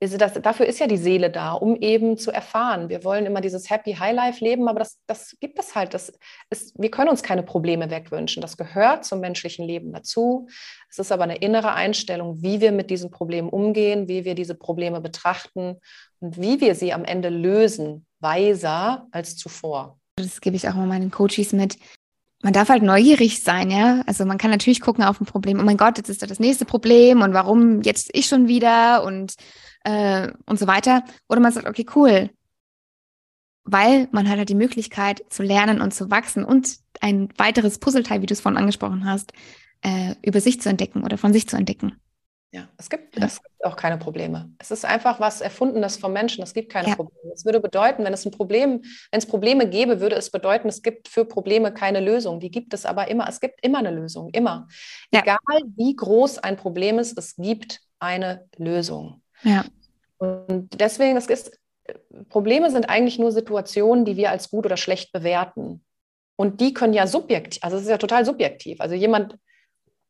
Das, dafür ist ja die Seele da, um eben zu erfahren. Wir wollen immer dieses Happy High Life leben, aber das, das gibt es halt. Das ist, wir können uns keine Probleme wegwünschen. Das gehört zum menschlichen Leben dazu. Es ist aber eine innere Einstellung, wie wir mit diesen Problemen umgehen, wie wir diese Probleme betrachten und wie wir sie am Ende lösen, weiser als zuvor. Das gebe ich auch mal meinen Coaches mit. Man darf halt neugierig sein, ja. Also man kann natürlich gucken auf ein Problem. Oh mein Gott, jetzt ist da das nächste Problem und warum jetzt ich schon wieder und äh, und so weiter. Oder man sagt, okay, cool. Weil man hat halt die Möglichkeit zu lernen und zu wachsen und ein weiteres Puzzleteil, wie du es vorhin angesprochen hast, äh, über sich zu entdecken oder von sich zu entdecken. Ja, es gibt, ja. es gibt auch keine Probleme. Es ist einfach was Erfundenes vom Menschen. Es gibt keine ja. Probleme. Es würde bedeuten, wenn es ein Problem, wenn es Probleme gäbe, würde es bedeuten, es gibt für Probleme keine Lösung. Die gibt es aber immer. Es gibt immer eine Lösung, immer. Ja. Egal wie groß ein Problem ist, es gibt eine Lösung. Ja. Und deswegen, es ist, Probleme sind eigentlich nur Situationen, die wir als gut oder schlecht bewerten. Und die können ja subjektiv, also es ist ja total subjektiv. Also jemand,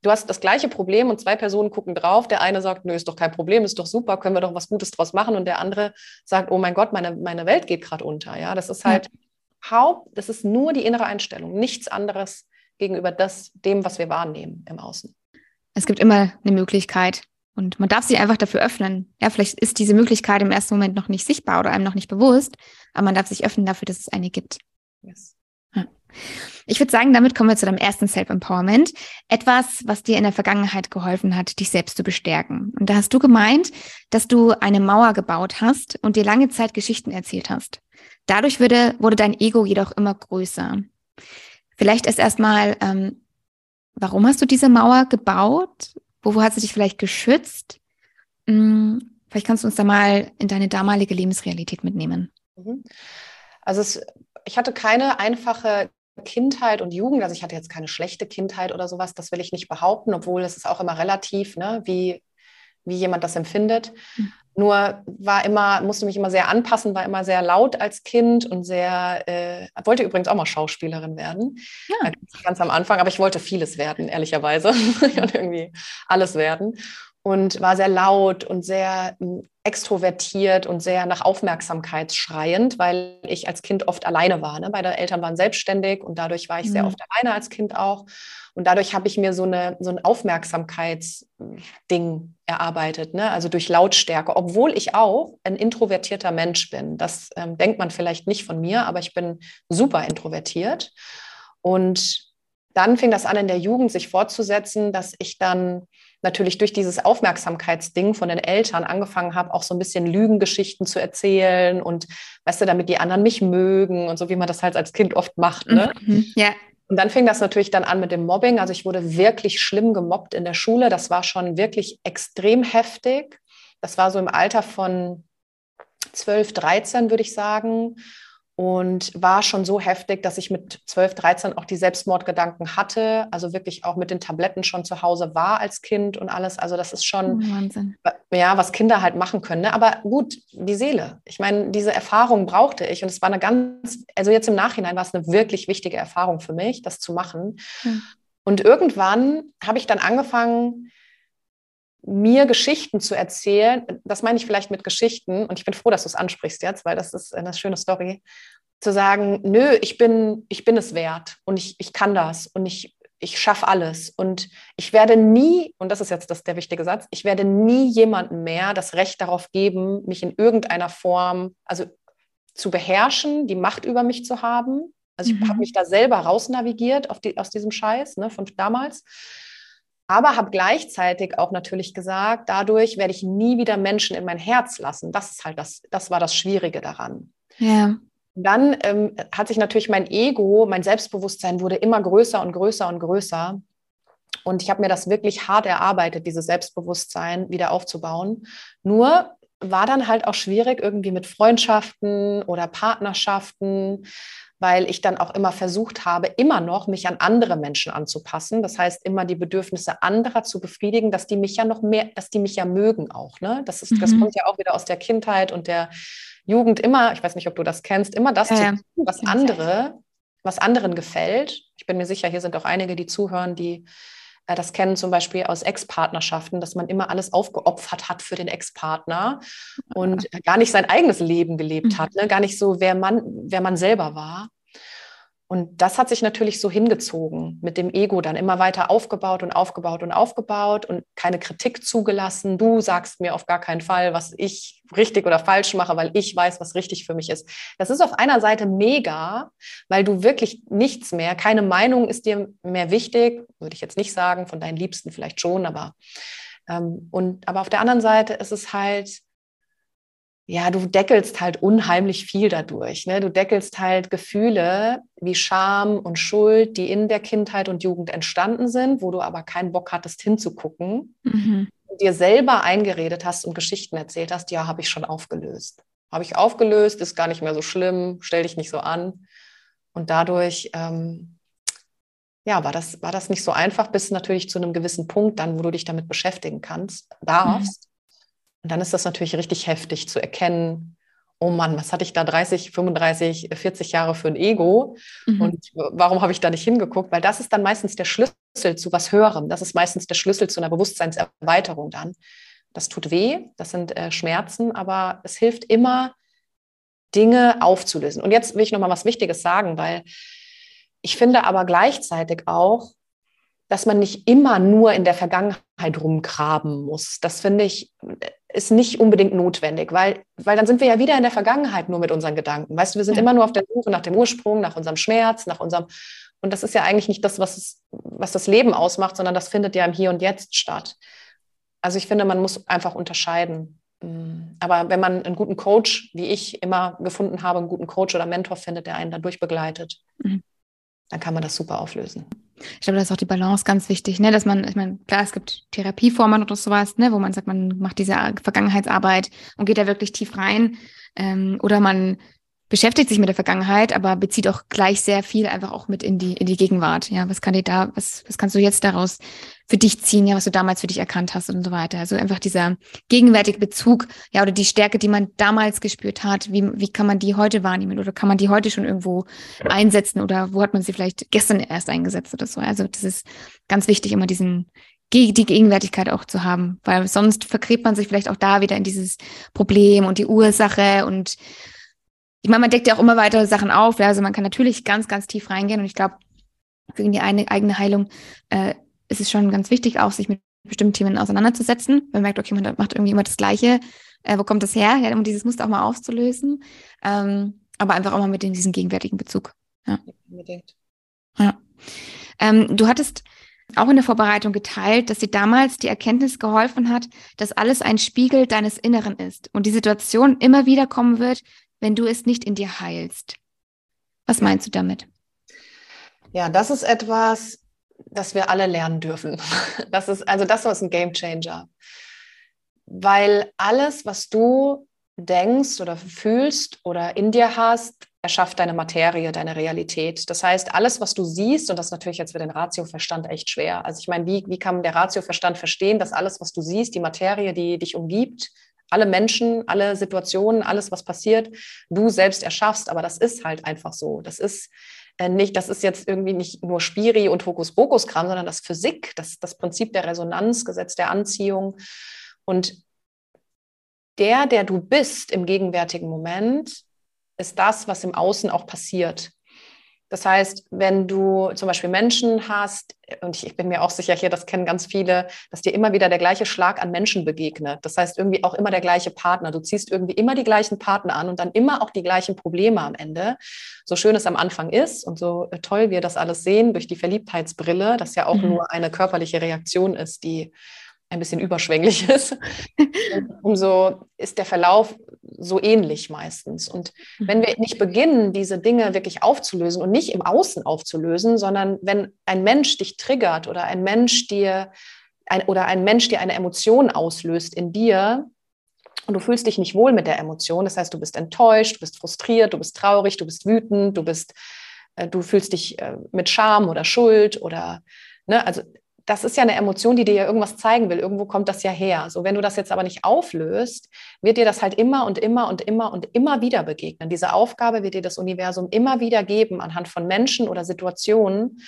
du hast das gleiche Problem und zwei Personen gucken drauf. Der eine sagt, nö, ist doch kein Problem, ist doch super, können wir doch was Gutes draus machen. Und der andere sagt, oh mein Gott, meine, meine Welt geht gerade unter. Ja, das ist halt ja. Haupt, das ist nur die innere Einstellung, nichts anderes gegenüber das, dem, was wir wahrnehmen im Außen. Es gibt immer eine Möglichkeit, und man darf sich einfach dafür öffnen. Ja, vielleicht ist diese Möglichkeit im ersten Moment noch nicht sichtbar oder einem noch nicht bewusst, aber man darf sich öffnen dafür, dass es eine gibt. Yes. Ja. Ich würde sagen, damit kommen wir zu deinem ersten Self-Empowerment. Etwas, was dir in der Vergangenheit geholfen hat, dich selbst zu bestärken. Und da hast du gemeint, dass du eine Mauer gebaut hast und dir lange Zeit Geschichten erzählt hast. Dadurch wurde, wurde dein Ego jedoch immer größer. Vielleicht erst erstmal, ähm, warum hast du diese Mauer gebaut? Wovor hat sie dich vielleicht geschützt? Hm, vielleicht kannst du uns da mal in deine damalige Lebensrealität mitnehmen. Mhm. Also es, ich hatte keine einfache Kindheit und Jugend. Also ich hatte jetzt keine schlechte Kindheit oder sowas, das will ich nicht behaupten, obwohl es ist auch immer relativ, ne, wie, wie jemand das empfindet. Mhm. Nur war immer, musste mich immer sehr anpassen, war immer sehr laut als Kind und sehr, äh, wollte übrigens auch mal Schauspielerin werden. Ja. Äh, ganz am Anfang, aber ich wollte vieles werden, ehrlicherweise. ich wollte irgendwie alles werden. Und war sehr laut und sehr hm, extrovertiert und sehr nach Aufmerksamkeit schreiend, weil ich als Kind oft alleine war. Ne? Beide Eltern waren selbstständig und dadurch war ich mhm. sehr oft alleine als Kind auch. Und dadurch habe ich mir so, eine, so ein Aufmerksamkeitsding erarbeitet, ne? also durch Lautstärke, obwohl ich auch ein introvertierter Mensch bin. Das ähm, denkt man vielleicht nicht von mir, aber ich bin super introvertiert. Und dann fing das an, in der Jugend sich fortzusetzen, dass ich dann natürlich durch dieses Aufmerksamkeitsding von den Eltern angefangen habe, auch so ein bisschen Lügengeschichten zu erzählen und, weißt du, damit die anderen mich mögen und so, wie man das halt als Kind oft macht. Ne? Mhm, ja. Und dann fing das natürlich dann an mit dem Mobbing. Also ich wurde wirklich schlimm gemobbt in der Schule. Das war schon wirklich extrem heftig. Das war so im Alter von 12, 13, würde ich sagen und war schon so heftig, dass ich mit 12, 13 auch die Selbstmordgedanken hatte, also wirklich auch mit den Tabletten schon zu Hause war als Kind und alles. Also das ist schon, oh, Wahnsinn. ja, was Kinder halt machen können. Ne? Aber gut, die Seele. Ich meine, diese Erfahrung brauchte ich und es war eine ganz, also jetzt im Nachhinein war es eine wirklich wichtige Erfahrung für mich, das zu machen. Hm. Und irgendwann habe ich dann angefangen, mir Geschichten zu erzählen, das meine ich vielleicht mit Geschichten, und ich bin froh, dass du es ansprichst jetzt, weil das ist eine schöne Story, zu sagen, nö, ich bin, ich bin es wert und ich, ich kann das und ich, ich schaffe alles und ich werde nie, und das ist jetzt das, der wichtige Satz, ich werde nie jemandem mehr das Recht darauf geben, mich in irgendeiner Form, also zu beherrschen, die Macht über mich zu haben. Also ich mhm. habe mich da selber rausnavigiert auf die, aus diesem Scheiß ne, von damals aber habe gleichzeitig auch natürlich gesagt, dadurch werde ich nie wieder Menschen in mein Herz lassen. Das ist halt das, das war das Schwierige daran. Ja. Dann ähm, hat sich natürlich mein Ego, mein Selbstbewusstsein wurde immer größer und größer und größer. Und ich habe mir das wirklich hart erarbeitet, dieses Selbstbewusstsein wieder aufzubauen. Nur war dann halt auch schwierig irgendwie mit Freundschaften oder Partnerschaften, weil ich dann auch immer versucht habe, immer noch mich an andere Menschen anzupassen. Das heißt, immer die Bedürfnisse anderer zu befriedigen, dass die mich ja noch mehr, dass die mich ja mögen auch. Ne? Das, ist, mhm. das kommt ja auch wieder aus der Kindheit und der Jugend immer, ich weiß nicht, ob du das kennst, immer das ja, zu tun, was andere, was anderen gefällt. Ich bin mir sicher, hier sind auch einige, die zuhören, die das kennen zum Beispiel aus Ex-Partnerschaften, dass man immer alles aufgeopfert hat für den Ex-Partner und gar nicht sein eigenes Leben gelebt mhm. hat, ne? gar nicht so, wer man, wer man selber war. Und das hat sich natürlich so hingezogen, mit dem Ego dann immer weiter aufgebaut und aufgebaut und aufgebaut und keine Kritik zugelassen. Du sagst mir auf gar keinen Fall, was ich richtig oder falsch mache, weil ich weiß, was richtig für mich ist. Das ist auf einer Seite mega, weil du wirklich nichts mehr, keine Meinung ist dir mehr wichtig, würde ich jetzt nicht sagen, von deinen Liebsten vielleicht schon, aber ähm, und aber auf der anderen Seite ist es halt ja, du deckelst halt unheimlich viel dadurch. Ne? Du deckelst halt Gefühle wie Scham und Schuld, die in der Kindheit und Jugend entstanden sind, wo du aber keinen Bock hattest hinzugucken, mhm. dir selber eingeredet hast und Geschichten erzählt hast, ja, habe ich schon aufgelöst. Habe ich aufgelöst, ist gar nicht mehr so schlimm, stell dich nicht so an. Und dadurch, ähm, ja, war das, war das nicht so einfach, bis natürlich zu einem gewissen Punkt dann, wo du dich damit beschäftigen kannst, darfst. Mhm und dann ist das natürlich richtig heftig zu erkennen oh Mann, was hatte ich da 30, 35, 40 Jahre für ein Ego mhm. und warum habe ich da nicht hingeguckt? Weil das ist dann meistens der Schlüssel zu was Höherem. Das ist meistens der Schlüssel zu einer Bewusstseinserweiterung dann. Das tut weh, das sind äh, Schmerzen, aber es hilft immer, Dinge aufzulösen. Und jetzt will ich noch mal was Wichtiges sagen, weil ich finde aber gleichzeitig auch, dass man nicht immer nur in der Vergangenheit rumgraben muss. Das finde ich ist nicht unbedingt notwendig, weil, weil dann sind wir ja wieder in der Vergangenheit nur mit unseren Gedanken. Weißt du, wir sind ja. immer nur auf der Suche nach dem Ursprung, nach unserem Schmerz, nach unserem. Und das ist ja eigentlich nicht das, was, es, was das Leben ausmacht, sondern das findet ja im Hier und Jetzt statt. Also ich finde, man muss einfach unterscheiden. Mm. Aber wenn man einen guten Coach, wie ich immer gefunden habe, einen guten Coach oder Mentor findet, der einen dadurch begleitet, mhm. dann kann man das super auflösen. Ich glaube, da ist auch die Balance ganz wichtig, ne? dass man, ich meine, klar, es gibt Therapieformen oder sowas, ne? wo man sagt, man macht diese Vergangenheitsarbeit und geht da wirklich tief rein. Ähm, oder man beschäftigt sich mit der Vergangenheit, aber bezieht auch gleich sehr viel einfach auch mit in die, in die Gegenwart. Ja, was kann dir da, was, was kannst du jetzt daraus für dich ziehen, ja, was du damals für dich erkannt hast und so weiter. Also einfach dieser gegenwärtige Bezug, ja, oder die Stärke, die man damals gespürt hat, wie, wie kann man die heute wahrnehmen oder kann man die heute schon irgendwo einsetzen oder wo hat man sie vielleicht gestern erst eingesetzt oder so. Also das ist ganz wichtig, immer diesen, die Gegenwärtigkeit auch zu haben, weil sonst vergräbt man sich vielleicht auch da wieder in dieses Problem und die Ursache und ich meine, man deckt ja auch immer weiter Sachen auf. Ja? Also man kann natürlich ganz, ganz tief reingehen und ich glaube, für die eine, eigene Heilung äh, ist es schon ganz wichtig, auch sich mit bestimmten Themen auseinanderzusetzen. Man merkt, okay, man macht irgendwie immer das Gleiche. Äh, wo kommt das her? Ja, um dieses Muster auch mal aufzulösen. Ähm, aber einfach auch mal mit in diesen gegenwärtigen Bezug. Ja. Unbedingt. Ja. Ähm, du hattest auch in der Vorbereitung geteilt, dass dir damals die Erkenntnis geholfen hat, dass alles ein Spiegel deines Inneren ist und die Situation immer wieder kommen wird, wenn du es nicht in dir heilst. Was meinst du damit? Ja, das ist etwas, das wir alle lernen dürfen. Das ist, also das ist ein Game Changer. Weil alles, was du denkst oder fühlst oder in dir hast, erschafft deine Materie, deine Realität. Das heißt, alles, was du siehst, und das ist natürlich jetzt für den Ratioverstand echt schwer. Also ich meine, wie, wie kann der Ratioverstand verstehen, dass alles, was du siehst, die Materie, die dich umgibt, alle Menschen, alle Situationen, alles, was passiert, du selbst erschaffst. Aber das ist halt einfach so. Das ist nicht, das ist jetzt irgendwie nicht nur Spiri und Hokuspokus-Kram, sondern das Physik, das, das Prinzip der Resonanz, Gesetz der Anziehung. Und der, der du bist im gegenwärtigen Moment, ist das, was im Außen auch passiert. Das heißt, wenn du zum Beispiel Menschen hast, und ich, ich, bin mir auch sicher hier, das kennen ganz viele, dass dir immer wieder der gleiche Schlag an Menschen begegnet. Das heißt, irgendwie auch immer der gleiche Partner. Du ziehst irgendwie immer die gleichen Partner an und dann immer auch die gleichen Probleme am Ende. So schön es am Anfang ist und so toll wir das alles sehen durch die Verliebtheitsbrille, das ja auch mhm. nur eine körperliche Reaktion ist, die ein bisschen überschwänglich ist, umso ist der Verlauf so ähnlich meistens. Und wenn wir nicht beginnen, diese Dinge wirklich aufzulösen und nicht im Außen aufzulösen, sondern wenn ein Mensch dich triggert oder ein Mensch dir ein, oder ein Mensch dir eine Emotion auslöst in dir und du fühlst dich nicht wohl mit der Emotion, das heißt, du bist enttäuscht, du bist frustriert, du bist traurig, du bist wütend, du bist, äh, du fühlst dich äh, mit Scham oder Schuld oder Ne, also das ist ja eine Emotion, die dir ja irgendwas zeigen will. Irgendwo kommt das ja her. So, wenn du das jetzt aber nicht auflöst, wird dir das halt immer und immer und immer und immer wieder begegnen. Diese Aufgabe wird dir das Universum immer wieder geben anhand von Menschen oder Situationen,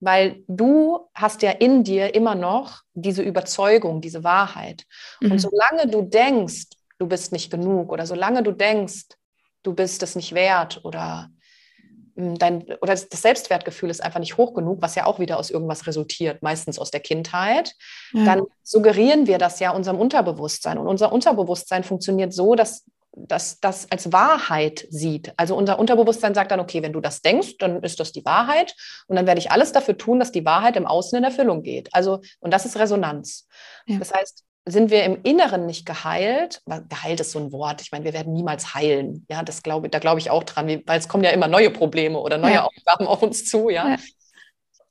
weil du hast ja in dir immer noch diese Überzeugung, diese Wahrheit. Mhm. Und solange du denkst, du bist nicht genug oder solange du denkst, du bist es nicht wert oder dein oder das Selbstwertgefühl ist einfach nicht hoch genug, was ja auch wieder aus irgendwas resultiert, meistens aus der Kindheit, ja. dann suggerieren wir das ja unserem Unterbewusstsein. Und unser Unterbewusstsein funktioniert so, dass dass das als Wahrheit sieht. Also unser Unterbewusstsein sagt dann, okay, wenn du das denkst, dann ist das die Wahrheit und dann werde ich alles dafür tun, dass die Wahrheit im Außen in Erfüllung geht. Also, und das ist Resonanz. Ja. Das heißt, sind wir im Inneren nicht geheilt, geheilt ist so ein Wort, ich meine, wir werden niemals heilen, ja, das glaube, da glaube ich auch dran, weil es kommen ja immer neue Probleme oder neue ja. Aufgaben auf uns zu, ja? ja.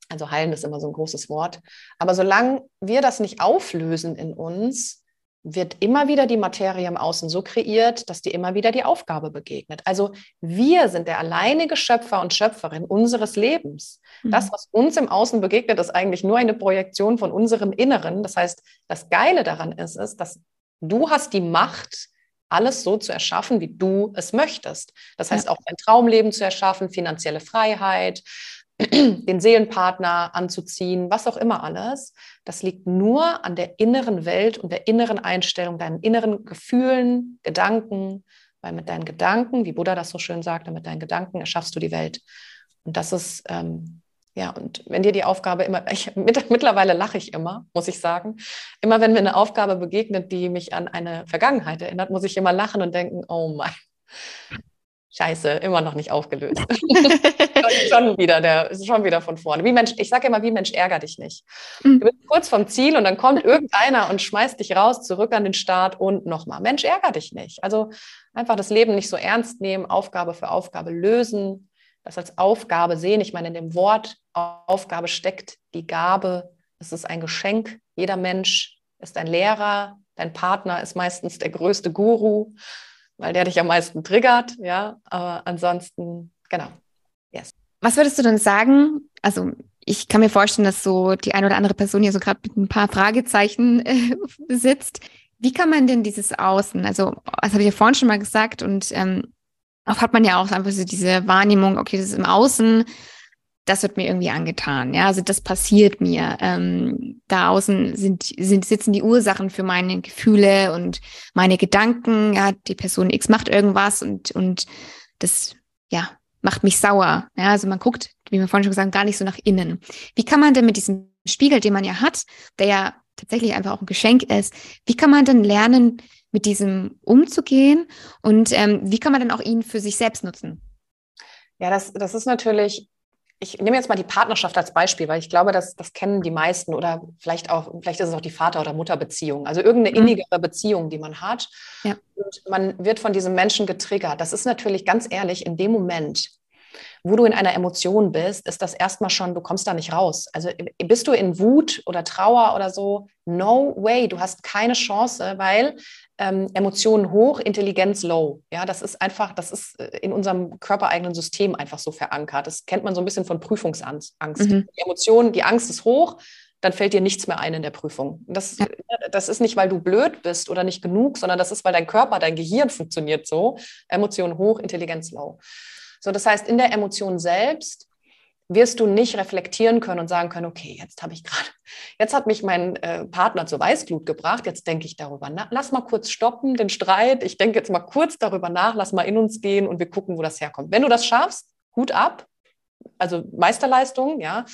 Also heilen ist immer so ein großes Wort. Aber solange wir das nicht auflösen in uns, wird immer wieder die Materie im Außen so kreiert, dass dir immer wieder die Aufgabe begegnet. Also wir sind der alleinige Schöpfer und Schöpferin unseres Lebens. Mhm. Das, was uns im Außen begegnet, ist eigentlich nur eine Projektion von unserem Inneren. Das heißt, das Geile daran ist, ist, dass du hast die Macht, alles so zu erschaffen, wie du es möchtest. Das heißt, ja. auch ein Traumleben zu erschaffen, finanzielle Freiheit, den Seelenpartner anzuziehen, was auch immer alles. Das liegt nur an der inneren Welt und der inneren Einstellung, deinen inneren Gefühlen, Gedanken, weil mit deinen Gedanken, wie Buddha das so schön sagte, mit deinen Gedanken erschaffst du die Welt. Und das ist, ähm, ja, und wenn dir die Aufgabe immer, ich, mit, mittlerweile lache ich immer, muss ich sagen. Immer wenn mir eine Aufgabe begegnet, die mich an eine Vergangenheit erinnert, muss ich immer lachen und denken, oh mein, Scheiße, immer noch nicht aufgelöst. schon wieder, der ist schon wieder von vorne. Wie Mensch, ich sage immer, wie Mensch, ärger dich nicht. Mhm. Du bist kurz vom Ziel und dann kommt irgendeiner und schmeißt dich raus, zurück an den Start und nochmal. Mensch, ärger dich nicht. Also einfach das Leben nicht so ernst nehmen, Aufgabe für Aufgabe lösen, das als Aufgabe sehen. Ich meine, in dem Wort Aufgabe steckt die Gabe. Es ist ein Geschenk. Jeder Mensch ist ein Lehrer. Dein Partner ist meistens der größte Guru weil der dich am meisten triggert, ja. Aber ansonsten, genau. Yes. Was würdest du denn sagen? Also ich kann mir vorstellen, dass so die eine oder andere Person hier so gerade mit ein paar Fragezeichen äh, sitzt. Wie kann man denn dieses Außen, also das habe ich ja vorhin schon mal gesagt und ähm, oft hat man ja auch einfach so diese Wahrnehmung, okay, das ist im Außen, das wird mir irgendwie angetan. Ja, also das passiert mir. Ähm, da außen sind, sind, sitzen die Ursachen für meine Gefühle und meine Gedanken. Ja, die Person X macht irgendwas und, und das, ja, macht mich sauer. Ja, also man guckt, wie wir vorhin schon gesagt haben, gar nicht so nach innen. Wie kann man denn mit diesem Spiegel, den man ja hat, der ja tatsächlich einfach auch ein Geschenk ist, wie kann man denn lernen, mit diesem umzugehen und ähm, wie kann man dann auch ihn für sich selbst nutzen? Ja, das, das ist natürlich ich nehme jetzt mal die Partnerschaft als Beispiel, weil ich glaube, dass das kennen die meisten oder vielleicht auch, vielleicht ist es auch die Vater- oder Mutterbeziehung, also irgendeine mhm. innigere Beziehung, die man hat. Ja. Und man wird von diesem Menschen getriggert. Das ist natürlich ganz ehrlich in dem Moment, wo du in einer Emotion bist, ist das erstmal schon, du kommst da nicht raus. Also bist du in Wut oder Trauer oder so, no way, du hast keine Chance, weil ähm, Emotionen hoch, Intelligenz low. Ja, das ist einfach, das ist äh, in unserem körpereigenen System einfach so verankert. Das kennt man so ein bisschen von Prüfungsangst. Mhm. Die Emotionen, die Angst ist hoch, dann fällt dir nichts mehr ein in der Prüfung. Das, ja. das ist nicht, weil du blöd bist oder nicht genug, sondern das ist, weil dein Körper, dein Gehirn funktioniert so. Emotionen hoch, Intelligenz low. So, das heißt, in der Emotion selbst wirst du nicht reflektieren können und sagen können, okay, jetzt habe ich gerade, jetzt hat mich mein äh, Partner zur Weißglut gebracht, jetzt denke ich darüber nach. Lass mal kurz stoppen, den Streit. Ich denke jetzt mal kurz darüber nach, lass mal in uns gehen und wir gucken, wo das herkommt. Wenn du das schaffst, Hut ab, also Meisterleistung, ja.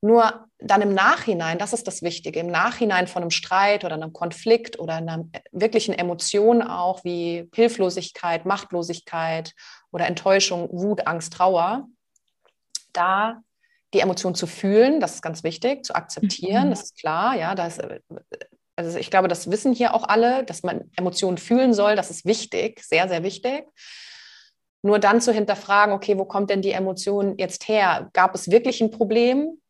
Nur dann im Nachhinein, das ist das Wichtige, im Nachhinein von einem Streit oder einem Konflikt oder einer wirklichen Emotion auch wie Hilflosigkeit, Machtlosigkeit oder Enttäuschung, Wut, Angst, Trauer, da die Emotion zu fühlen, das ist ganz wichtig, zu akzeptieren, mhm. das ist klar, ja, das, also ich glaube, das wissen hier auch alle, dass man Emotionen fühlen soll, das ist wichtig, sehr, sehr wichtig. Nur dann zu hinterfragen, okay, wo kommt denn die Emotion jetzt her? Gab es wirklich ein Problem?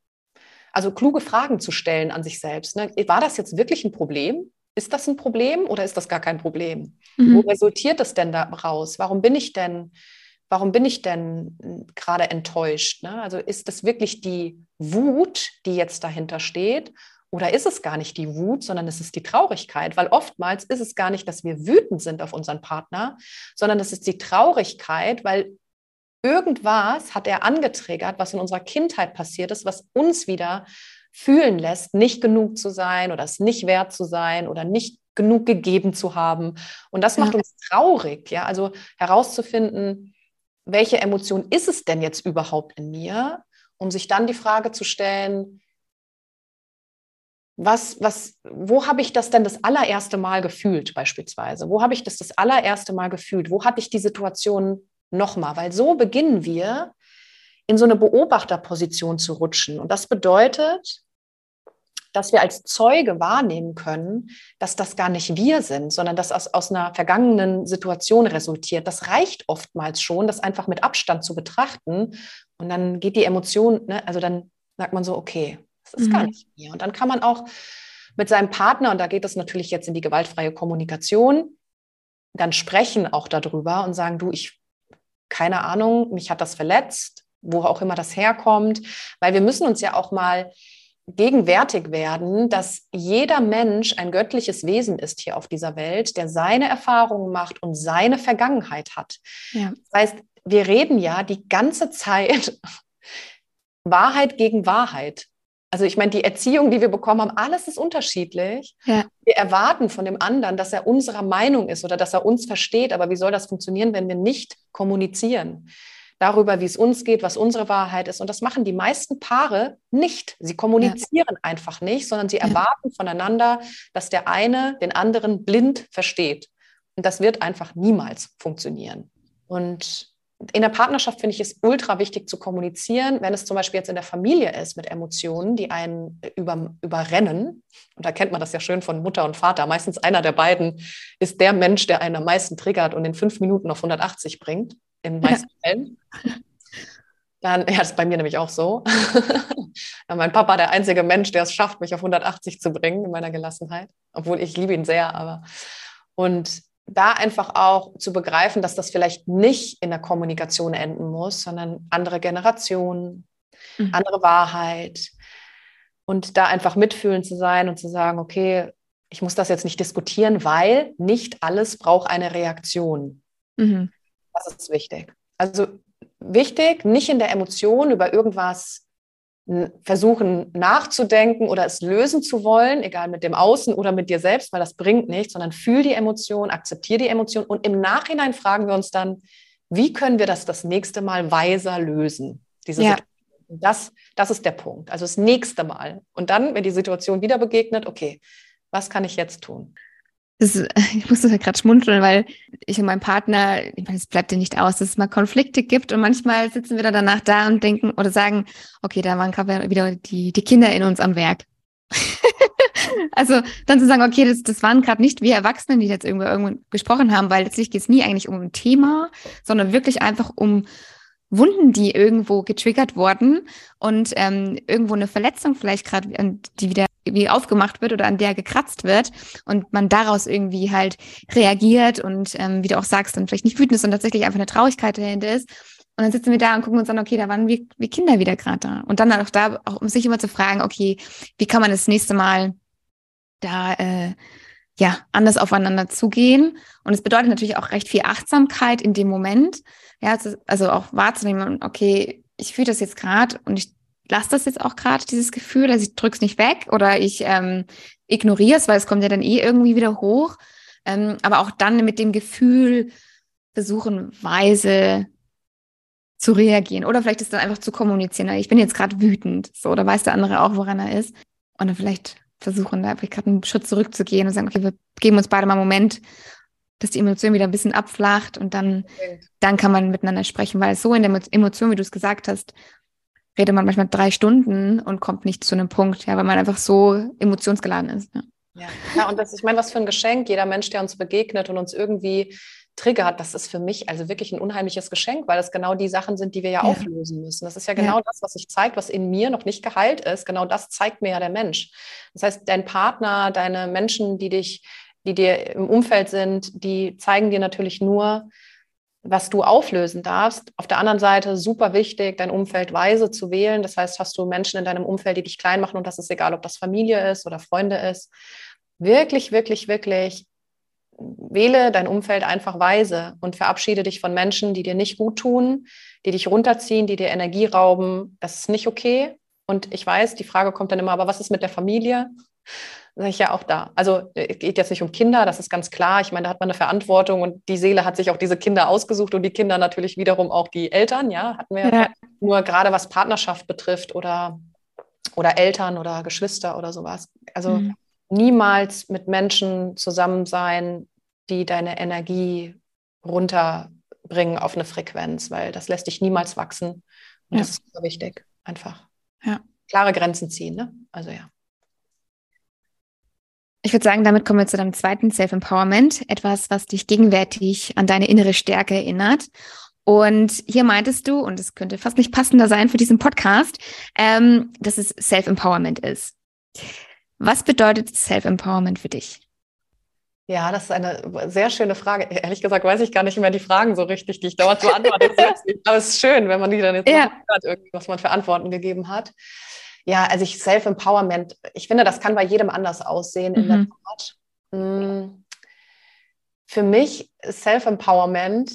Also kluge Fragen zu stellen an sich selbst. Ne? War das jetzt wirklich ein Problem? Ist das ein Problem oder ist das gar kein Problem? Mhm. Wo resultiert das denn daraus? Warum bin ich denn, warum bin ich denn gerade enttäuscht? Ne? Also ist das wirklich die Wut, die jetzt dahinter steht? Oder ist es gar nicht die Wut, sondern es ist die Traurigkeit? Weil oftmals ist es gar nicht, dass wir wütend sind auf unseren Partner, sondern es ist die Traurigkeit, weil irgendwas hat er angetriggert, was in unserer Kindheit passiert ist, was uns wieder fühlen lässt, nicht genug zu sein oder es nicht wert zu sein oder nicht genug gegeben zu haben. Und das macht uns traurig, ja. Also herauszufinden, welche Emotion ist es denn jetzt überhaupt in mir, um sich dann die Frage zu stellen, was, was, wo habe ich das denn das allererste Mal gefühlt, beispielsweise? Wo habe ich das das allererste Mal gefühlt? Wo hatte ich die Situation nochmal, weil so beginnen wir in so eine Beobachterposition zu rutschen. Und das bedeutet, dass wir als Zeuge wahrnehmen können, dass das gar nicht wir sind, sondern dass aus, aus einer vergangenen Situation resultiert. Das reicht oftmals schon, das einfach mit Abstand zu betrachten. Und dann geht die Emotion, ne, also dann sagt man so, okay, das ist mhm. gar nicht mir. Und dann kann man auch mit seinem Partner, und da geht es natürlich jetzt in die gewaltfreie Kommunikation, dann sprechen auch darüber und sagen, du, ich keine Ahnung, mich hat das verletzt, wo auch immer das herkommt, weil wir müssen uns ja auch mal gegenwärtig werden, dass jeder Mensch ein göttliches Wesen ist hier auf dieser Welt, der seine Erfahrungen macht und seine Vergangenheit hat. Ja. Das heißt, wir reden ja die ganze Zeit Wahrheit gegen Wahrheit. Also ich meine, die Erziehung, die wir bekommen haben, alles ist unterschiedlich. Ja. Wir erwarten von dem anderen, dass er unserer Meinung ist oder dass er uns versteht. Aber wie soll das funktionieren, wenn wir nicht kommunizieren? Darüber, wie es uns geht, was unsere Wahrheit ist. Und das machen die meisten Paare nicht. Sie kommunizieren ja. einfach nicht, sondern sie erwarten voneinander, dass der eine den anderen blind versteht. Und das wird einfach niemals funktionieren. Und in der Partnerschaft finde ich es ultra wichtig zu kommunizieren, wenn es zum Beispiel jetzt in der Familie ist mit Emotionen, die einen über, überrennen. Und da kennt man das ja schön von Mutter und Vater. Meistens einer der beiden ist der Mensch, der einen am meisten triggert und in fünf Minuten auf 180 bringt, in meisten ja. Fällen. Dann, ja, das ist bei mir nämlich auch so. mein Papa der einzige Mensch, der es schafft, mich auf 180 zu bringen in meiner Gelassenheit. Obwohl ich liebe ihn sehr, aber und da einfach auch zu begreifen, dass das vielleicht nicht in der Kommunikation enden muss, sondern andere Generationen, mhm. andere Wahrheit. Und da einfach mitfühlend zu sein und zu sagen, okay, ich muss das jetzt nicht diskutieren, weil nicht alles braucht eine Reaktion. Mhm. Das ist wichtig. Also wichtig, nicht in der Emotion über irgendwas versuchen nachzudenken oder es lösen zu wollen, egal mit dem Außen oder mit dir selbst, weil das bringt nichts, sondern fühl die Emotion, akzeptiere die Emotion und im Nachhinein fragen wir uns dann, wie können wir das das nächste Mal weiser lösen? Diese ja. Das, das ist der Punkt. Also das nächste Mal. Und dann, wenn die Situation wieder begegnet, okay, was kann ich jetzt tun? Das, ich musste ja gerade schmunzeln, weil ich und mein Partner, ich meine, es bleibt ja nicht aus, dass es mal Konflikte gibt und manchmal sitzen wir dann danach da und denken oder sagen, okay, da waren gerade wieder die, die Kinder in uns am Werk. also dann zu sagen, okay, das, das waren gerade nicht wir Erwachsenen, die jetzt irgendwo, irgendwo gesprochen haben, weil letztlich geht es nie eigentlich um ein Thema, sondern wirklich einfach um Wunden, die irgendwo getriggert wurden und ähm, irgendwo eine Verletzung vielleicht gerade, die wieder wie aufgemacht wird oder an der gekratzt wird und man daraus irgendwie halt reagiert und ähm, wie du auch sagst, dann vielleicht nicht wütend ist, sondern tatsächlich einfach eine Traurigkeit dahinter ist. Und dann sitzen wir da und gucken uns an, okay, da waren wir, wir Kinder wieder gerade da. Und dann auch da, auch um sich immer zu fragen, okay, wie kann man das nächste Mal da äh, ja anders aufeinander zugehen? Und es bedeutet natürlich auch recht viel Achtsamkeit in dem Moment. Ja, also auch wahrzunehmen, okay, ich fühle das jetzt gerade und ich lasse das jetzt auch gerade, dieses Gefühl, also ich drücke es nicht weg oder ich ähm, ignoriere es, weil es kommt ja dann eh irgendwie wieder hoch. Ähm, aber auch dann mit dem Gefühl versuchen, weise zu reagieren. Oder vielleicht ist dann einfach zu kommunizieren. Ich bin jetzt gerade wütend. So, oder weiß der andere auch, woran er ist. Und dann vielleicht versuchen, da vielleicht gerade einen Schritt zurückzugehen und sagen, okay, wir geben uns beide mal einen Moment, dass die Emotion wieder ein bisschen abflacht und dann, dann kann man miteinander sprechen, weil so in der Emotion, wie du es gesagt hast, redet man manchmal drei Stunden und kommt nicht zu einem Punkt, ja, weil man einfach so emotionsgeladen ist. Ja, ja. ja und das, ich meine, was für ein Geschenk, jeder Mensch, der uns begegnet und uns irgendwie triggert, das ist für mich also wirklich ein unheimliches Geschenk, weil das genau die Sachen sind, die wir ja, ja. auflösen müssen. Das ist ja genau ja. das, was sich zeigt, was in mir noch nicht geheilt ist. Genau das zeigt mir ja der Mensch. Das heißt, dein Partner, deine Menschen, die dich, die dir im Umfeld sind, die zeigen dir natürlich nur, was du auflösen darfst. Auf der anderen Seite super wichtig, dein Umfeld weise zu wählen. Das heißt, hast du Menschen in deinem Umfeld, die dich klein machen und das ist egal, ob das Familie ist oder Freunde ist. Wirklich, wirklich, wirklich wähle dein Umfeld einfach weise und verabschiede dich von Menschen, die dir nicht gut tun, die dich runterziehen, die dir Energie rauben. Das ist nicht okay. Und ich weiß, die Frage kommt dann immer, aber was ist mit der Familie? Sage ich ja auch da. Also es äh, geht jetzt nicht um Kinder, das ist ganz klar. Ich meine, da hat man eine Verantwortung und die Seele hat sich auch diese Kinder ausgesucht und die Kinder natürlich wiederum auch die Eltern, ja, hatten wir ja. nur gerade was Partnerschaft betrifft oder, oder Eltern oder Geschwister oder sowas. Also mhm. niemals mit Menschen zusammen sein, die deine Energie runterbringen auf eine Frequenz, weil das lässt dich niemals wachsen. Und ja. das ist super wichtig, einfach. Ja. Klare Grenzen ziehen, ne? Also ja. Ich würde sagen, damit kommen wir zu deinem zweiten Self-Empowerment, etwas, was dich gegenwärtig an deine innere Stärke erinnert. Und hier meintest du, und es könnte fast nicht passender sein für diesen Podcast, ähm, dass es Self-Empowerment ist. Was bedeutet Self-Empowerment für dich? Ja, das ist eine sehr schöne Frage. Ehrlich gesagt weiß ich gar nicht mehr die Fragen so richtig, die ich dauernd so antworte. Aber es ist schön, wenn man die dann jetzt ja. hört, was man für Antworten gegeben hat. Ja, also ich Self-Empowerment, ich finde, das kann bei jedem anders aussehen in der Mhm. Tat. Mm. Für mich ist Self-Empowerment,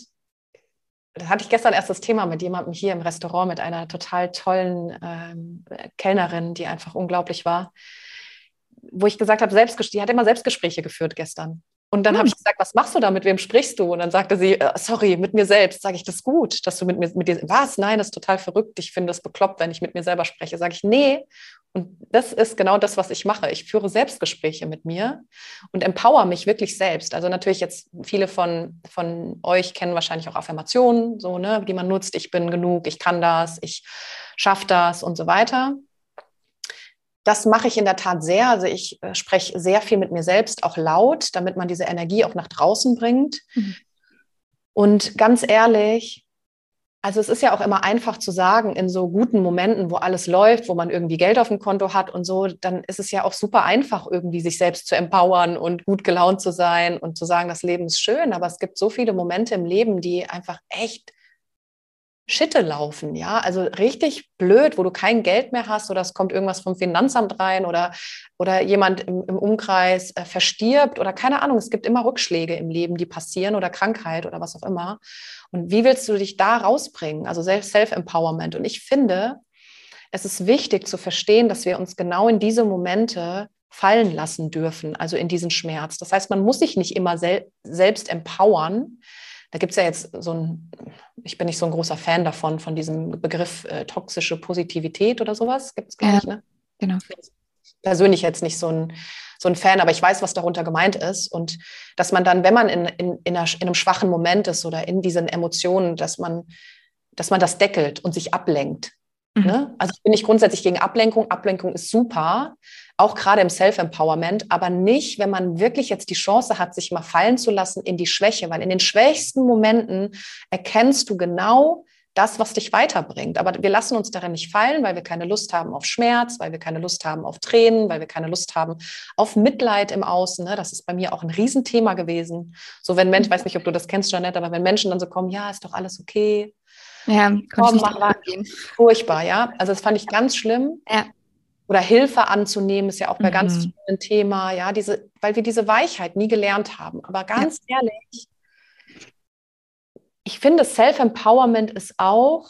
da hatte ich gestern erst das Thema mit jemandem hier im Restaurant, mit einer total tollen ähm, Kellnerin, die einfach unglaublich war, wo ich gesagt habe, Selbstges- die hat immer Selbstgespräche geführt gestern. Und dann Hm. habe ich gesagt, was machst du da? Mit wem sprichst du? Und dann sagte sie, äh, sorry, mit mir selbst. Sage ich, das ist gut, dass du mit mir, mit dir, was? Nein, das ist total verrückt. Ich finde das bekloppt, wenn ich mit mir selber spreche. Sage ich, nee. Und das ist genau das, was ich mache. Ich führe Selbstgespräche mit mir und empower mich wirklich selbst. Also natürlich jetzt viele von, von euch kennen wahrscheinlich auch Affirmationen, so, ne, die man nutzt. Ich bin genug, ich kann das, ich schaffe das und so weiter. Das mache ich in der Tat sehr. Also ich äh, spreche sehr viel mit mir selbst, auch laut, damit man diese Energie auch nach draußen bringt. Mhm. Und ganz ehrlich, also es ist ja auch immer einfach zu sagen, in so guten Momenten, wo alles läuft, wo man irgendwie Geld auf dem Konto hat und so, dann ist es ja auch super einfach, irgendwie sich selbst zu empowern und gut gelaunt zu sein und zu sagen, das Leben ist schön. Aber es gibt so viele Momente im Leben, die einfach echt Schitte laufen, ja, also richtig blöd, wo du kein Geld mehr hast oder es kommt irgendwas vom Finanzamt rein oder, oder jemand im, im Umkreis äh, verstirbt oder keine Ahnung, es gibt immer Rückschläge im Leben, die passieren oder Krankheit oder was auch immer. Und wie willst du dich da rausbringen? Also Self-Empowerment. Und ich finde, es ist wichtig zu verstehen, dass wir uns genau in diese Momente fallen lassen dürfen, also in diesen Schmerz. Das heißt, man muss sich nicht immer sel selbst empowern, da gibt es ja jetzt so ein, ich bin nicht so ein großer Fan davon, von diesem Begriff äh, toxische Positivität oder sowas. Gibt es, glaube Ja, ich, ne? genau. Persönlich jetzt nicht so ein, so ein Fan, aber ich weiß, was darunter gemeint ist. Und dass man dann, wenn man in, in, in, einer, in einem schwachen Moment ist oder in diesen Emotionen, dass man, dass man das deckelt und sich ablenkt. Mhm. Ne? Also ich bin nicht grundsätzlich gegen Ablenkung. Ablenkung ist super, auch gerade im Self-Empowerment, aber nicht, wenn man wirklich jetzt die Chance hat, sich mal fallen zu lassen in die Schwäche, weil in den schwächsten Momenten erkennst du genau das, was dich weiterbringt. Aber wir lassen uns darin nicht fallen, weil wir keine Lust haben auf Schmerz, weil wir keine Lust haben auf Tränen, weil wir keine Lust haben auf Mitleid im Außen. Ne? Das ist bei mir auch ein Riesenthema gewesen. So wenn Menschen, ich weiß nicht, ob du das kennst, Janette, aber wenn Menschen dann so kommen, ja, ist doch alles okay, Ja, konnte Komm, ich nicht mach furchtbar, ja. Also das fand ich ganz schlimm. Ja. Oder Hilfe anzunehmen ist ja auch bei ganz Mhm. vielen ein Thema, ja, diese, weil wir diese Weichheit nie gelernt haben. Aber ganz ehrlich, ich finde, Self-Empowerment ist auch,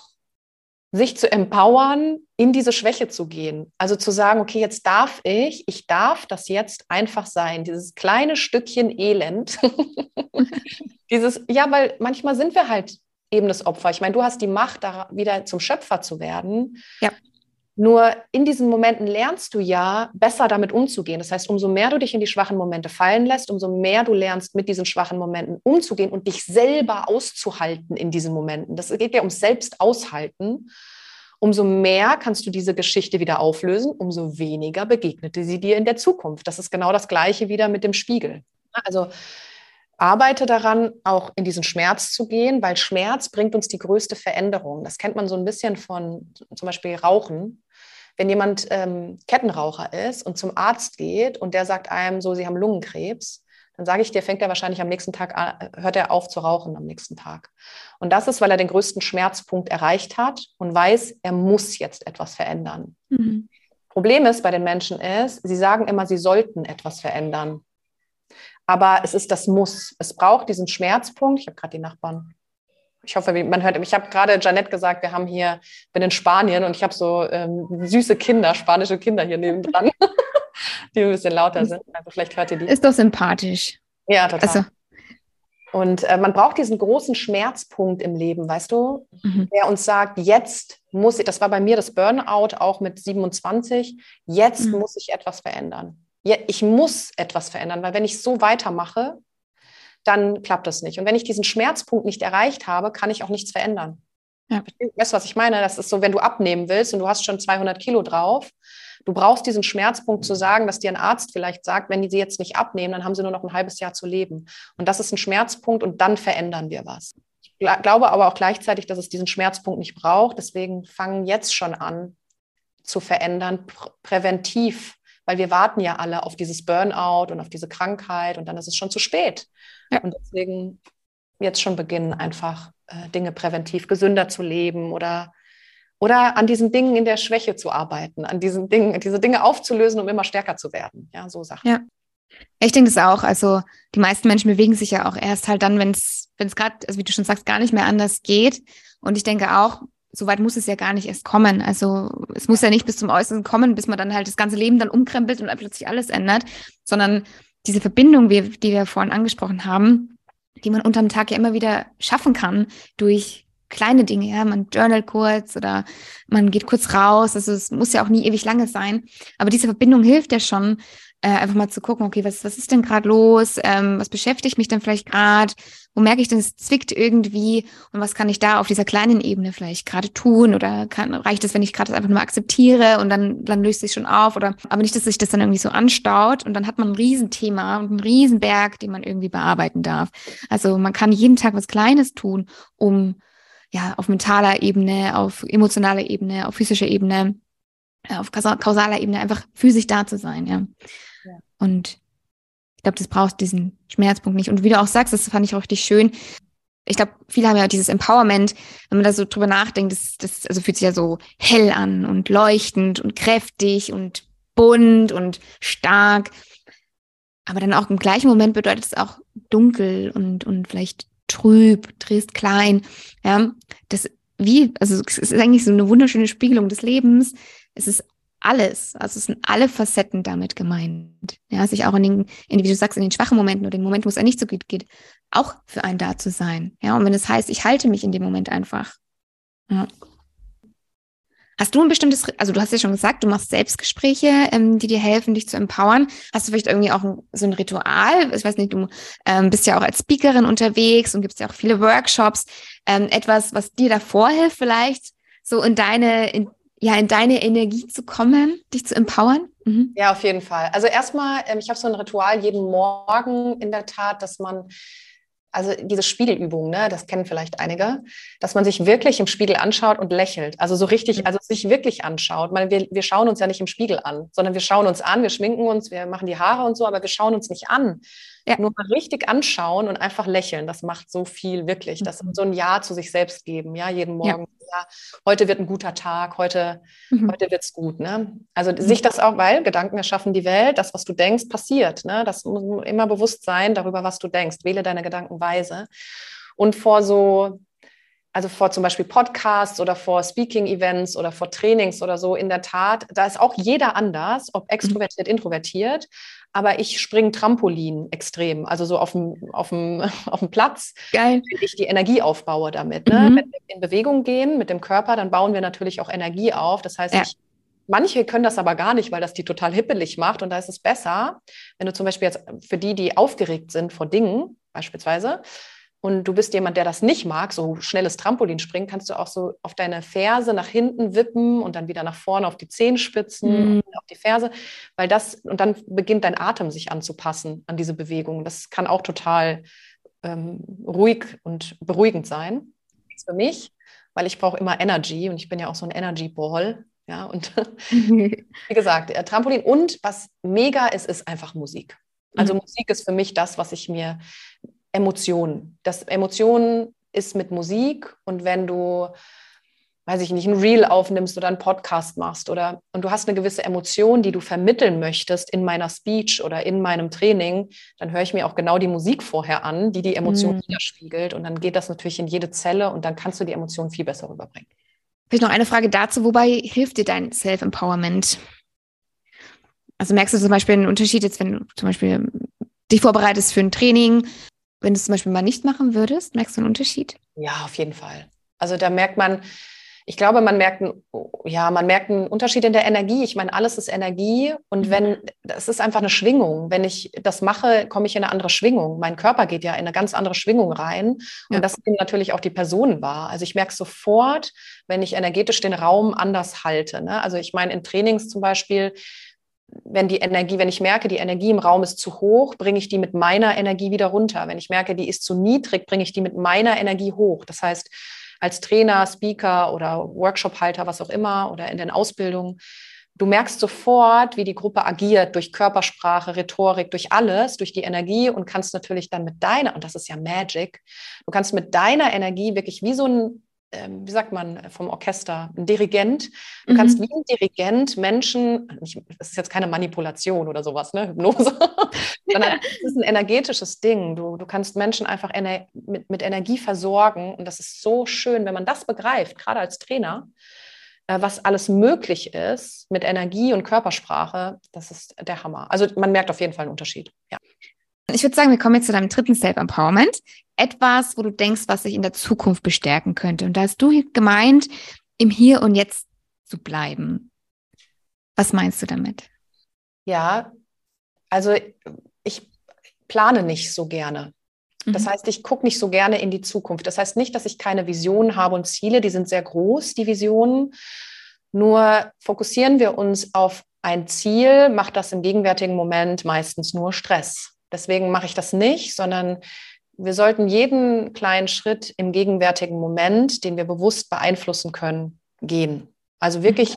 sich zu empowern, in diese Schwäche zu gehen. Also zu sagen, okay, jetzt darf ich, ich darf das jetzt einfach sein, dieses kleine Stückchen Elend. dieses, ja, weil manchmal sind wir halt eben das Opfer. Ich meine, du hast die Macht, da wieder zum Schöpfer zu werden. Ja. Nur in diesen Momenten lernst du ja, besser damit umzugehen. Das heißt, umso mehr du dich in die schwachen Momente fallen lässt, umso mehr du lernst, mit diesen schwachen Momenten umzugehen und dich selber auszuhalten in diesen Momenten. Das geht ja ums Selbstaushalten. Umso mehr kannst du diese Geschichte wieder auflösen, umso weniger begegnete sie dir in der Zukunft. Das ist genau das Gleiche wieder mit dem Spiegel. Also arbeite daran, auch in diesen Schmerz zu gehen, weil Schmerz bringt uns die größte Veränderung. Das kennt man so ein bisschen von zum Beispiel Rauchen. Wenn jemand ähm, Kettenraucher ist und zum Arzt geht und der sagt einem so, sie haben Lungenkrebs, dann sage ich dir, fängt er wahrscheinlich am nächsten Tag an, hört er auf zu rauchen am nächsten Tag. Und das ist, weil er den größten Schmerzpunkt erreicht hat und weiß, er muss jetzt etwas verändern. Mhm. Problem ist bei den Menschen ist, sie sagen immer, sie sollten etwas verändern. Aber es ist das Muss. Es braucht diesen Schmerzpunkt. Ich habe gerade die Nachbarn. Ich hoffe, man hört. Ich habe gerade Janette gesagt, wir haben hier, bin in Spanien und ich habe so ähm, süße Kinder, spanische Kinder hier nebendran, die ein bisschen lauter sind. Also vielleicht hört ihr die. Ist doch sympathisch. Ja, total. Also, Und äh, man braucht diesen großen Schmerzpunkt im Leben, weißt du, mhm. der uns sagt, jetzt muss ich, das war bei mir das Burnout auch mit 27, jetzt Mhm. muss ich etwas verändern. Ja, ich muss etwas verändern, weil wenn ich so weitermache, dann klappt das nicht. Und wenn ich diesen Schmerzpunkt nicht erreicht habe, kann ich auch nichts verändern. Ja. Weißt du, was ich meine? Das ist so, wenn du abnehmen willst und du hast schon 200 Kilo drauf, du brauchst diesen Schmerzpunkt zu sagen, dass dir ein Arzt vielleicht sagt, wenn die sie jetzt nicht abnehmen, dann haben sie nur noch ein halbes Jahr zu leben. Und das ist ein Schmerzpunkt und dann verändern wir was. Ich gla- glaube aber auch gleichzeitig, dass es diesen Schmerzpunkt nicht braucht. Deswegen fangen jetzt schon an zu verändern, pr präventiv, weil wir warten ja alle auf dieses Burnout und auf diese Krankheit und dann ist es schon zu spät. Ja. Und deswegen jetzt schon beginnen, einfach äh, Dinge präventiv gesünder zu leben oder oder an diesen Dingen in der Schwäche zu arbeiten, an diesen Dingen, diese Dinge aufzulösen, um immer stärker zu werden. Ja, so Sachen. Ja. Ich denke das auch. Also die meisten Menschen bewegen sich ja auch erst halt dann, wenn es, wenn es gerade, also wie du schon sagst, gar nicht mehr anders geht. Und ich denke auch, so weit muss es ja gar nicht erst kommen. Also es muss ja nicht bis zum Äußeren kommen, bis man dann halt das ganze Leben dann umkrempelt und dann plötzlich alles ändert, sondern diese Verbindung, die wir vorhin angesprochen haben, die man unterm Tag ja immer wieder schaffen kann durch kleine Dinge, ja, man journalt kurz oder man geht kurz raus, also es muss ja auch nie ewig lange sein, aber diese Verbindung hilft ja schon, äh, einfach mal zu gucken, okay, was, was ist denn gerade los? Ähm, was beschäftigt mich denn vielleicht gerade? Wo merke ich denn, es zwickt irgendwie? Und was kann ich da auf dieser kleinen Ebene vielleicht gerade tun? Oder kann, reicht es, wenn ich gerade das einfach nur akzeptiere und dann, dann löst sich schon auf? Oder aber nicht, dass sich das dann irgendwie so anstaut und dann hat man ein Riesenthema und einen Riesenberg, den man irgendwie bearbeiten darf. Also man kann jeden Tag was Kleines tun, um ja auf mentaler Ebene, auf emotionaler Ebene, auf physischer Ebene auf kausaler Ebene einfach physisch da zu sein, ja. Und ich glaube, das braucht diesen Schmerzpunkt nicht. Und wie du auch sagst, das fand ich auch richtig schön. Ich glaube, viele haben ja dieses Empowerment, wenn man da so drüber nachdenkt, das, das also fühlt sich ja so hell an und leuchtend und kräftig und bunt und stark. Aber dann auch im gleichen Moment bedeutet es auch dunkel und, und vielleicht trüb, trist, klein. Ja, das wie, also es ist eigentlich so eine wunderschöne Spiegelung des Lebens. Es ist alles. Also es sind alle Facetten damit gemeint. Ja, sich auch in den, in, wie du sagst, in den schwachen Momenten oder den Momenten, wo es einem nicht so gut geht, auch für einen da zu sein. Ja, und wenn es heißt, ich halte mich in dem Moment einfach. Ja. Hast du ein bestimmtes, also du hast ja schon gesagt, du machst Selbstgespräche, ähm, die dir helfen, dich zu empowern. Hast du vielleicht irgendwie auch ein, so ein Ritual? Ich weiß nicht, du ähm, bist ja auch als Speakerin unterwegs und gibst ja auch viele Workshops. Ähm, etwas, was dir davor hilft, vielleicht so in deine, in, ja, in deine Energie zu kommen, dich zu empowern? Mhm. Ja, auf jeden Fall. Also erstmal, ähm, ich habe so ein Ritual jeden Morgen in der Tat, dass man also diese Spiegelübung, ne, das kennen vielleicht einige, dass man sich wirklich im Spiegel anschaut und lächelt. Also so richtig, mhm. also sich wirklich anschaut. Weil wir, wir schauen uns ja nicht im Spiegel an, sondern wir schauen uns an, wir schminken uns, wir machen die Haare und so, aber wir schauen uns nicht an. Ja. Nur mal richtig anschauen und einfach lächeln, das macht so viel wirklich. Das mhm. so ein Ja zu sich selbst geben, ja, jeden Morgen. Ja. ja heute wird ein guter Tag, heute, mhm. heute wird es gut. Ne? Also mhm. sich das auch, weil Gedanken erschaffen die Welt, das, was du denkst, passiert. Ne? Das muss immer bewusst sein darüber, was du denkst. Wähle deine Gedanken weise. Und vor so also vor zum Beispiel Podcasts oder vor Speaking-Events oder vor Trainings oder so, in der Tat, da ist auch jeder anders, ob mhm. extrovertiert, introvertiert aber ich springe Trampolin extrem, also so auf dem, auf dem, auf dem Platz, Geil. wenn ich die Energie aufbaue damit. Ne? Mhm. Wenn wir in Bewegung gehen mit dem Körper, dann bauen wir natürlich auch Energie auf. Das heißt, ja. ich, manche können das aber gar nicht, weil das die total hippelig macht. Und da ist es besser, wenn du zum Beispiel jetzt für die, die aufgeregt sind vor Dingen, beispielsweise, und du bist jemand, der das nicht mag, so schnelles Trampolin springen, kannst du auch so auf deine Ferse nach hinten wippen und dann wieder nach vorne auf die Zehenspitzen, mhm. auf die Ferse, weil das, und dann beginnt dein Atem sich anzupassen an diese Bewegung. Das kann auch total ähm, ruhig und beruhigend sein. Für mich, weil ich brauche immer Energy und ich bin ja auch so ein Energy Ball. Ja, und wie gesagt, äh, Trampolin und was mega ist, ist einfach Musik. Also mhm. Musik ist für mich das, was ich mir Emotionen. Das Emotionen ist mit Musik und wenn du, weiß ich nicht, ein Reel aufnimmst oder einen Podcast machst oder und du hast eine gewisse Emotion, die du vermitteln möchtest in meiner Speech oder in meinem Training, dann höre ich mir auch genau die Musik vorher an, die die Emotion mhm. widerspiegelt und dann geht das natürlich in jede Zelle und dann kannst du die Emotion viel besser rüberbringen. Vielleicht noch eine Frage dazu, wobei hilft dir dein Self-Empowerment? Also merkst du zum Beispiel einen Unterschied jetzt, wenn du zum Beispiel dich vorbereitest für ein Training wenn du es zum Beispiel mal nicht machen würdest, merkst du einen Unterschied? Ja, auf jeden Fall. Also da merkt man, ich glaube, man merkt, ja, man merkt einen Unterschied in der Energie. Ich meine, alles ist Energie und mhm. wenn, das ist einfach eine Schwingung. Wenn ich das mache, komme ich in eine andere Schwingung. Mein Körper geht ja in eine ganz andere Schwingung rein und ja. das nimmt natürlich auch die Person wahr. Also ich merke sofort, wenn ich energetisch den Raum anders halte. Ne? Also ich meine, in Trainings zum Beispiel, wenn die Energie, wenn ich merke, die Energie im Raum ist zu hoch, bringe ich die mit meiner Energie wieder runter. Wenn ich merke, die ist zu niedrig, bringe ich die mit meiner Energie hoch. Das heißt, als Trainer, Speaker oder Workshop-Halter, was auch immer, oder in den Ausbildungen, du merkst sofort, wie die Gruppe agiert durch Körpersprache, Rhetorik, durch alles, durch die Energie und kannst natürlich dann mit deiner, und das ist ja Magic, du kannst mit deiner Energie wirklich wie so ein wie sagt man, vom Orchester, ein Dirigent. Du mhm. kannst wie ein Dirigent Menschen, das ist jetzt keine Manipulation oder sowas, ne, Hypnose, sondern es ist ein energetisches Ding. Du, du kannst Menschen einfach ener mit, mit Energie versorgen und das ist so schön, wenn man das begreift, gerade als Trainer, äh, was alles möglich ist mit Energie und Körpersprache, das ist der Hammer. Also man merkt auf jeden Fall einen Unterschied. Ja. Ich würde sagen, wir kommen jetzt zu deinem dritten Self-Empowerment. Etwas, wo du denkst, was sich in der Zukunft bestärken könnte. Und da hast du gemeint, im Hier und Jetzt zu bleiben. Was meinst du damit? Ja, also ich plane nicht so gerne. Das mhm. heißt, ich gucke nicht so gerne in die Zukunft. Das heißt nicht, dass ich keine Visionen habe und Ziele, die sind sehr groß, die Visionen. Nur fokussieren wir uns auf ein Ziel, macht das im gegenwärtigen Moment meistens nur Stress. Deswegen mache ich das nicht, sondern wir sollten jeden kleinen Schritt im gegenwärtigen Moment, den wir bewusst beeinflussen können, gehen. Also wirklich,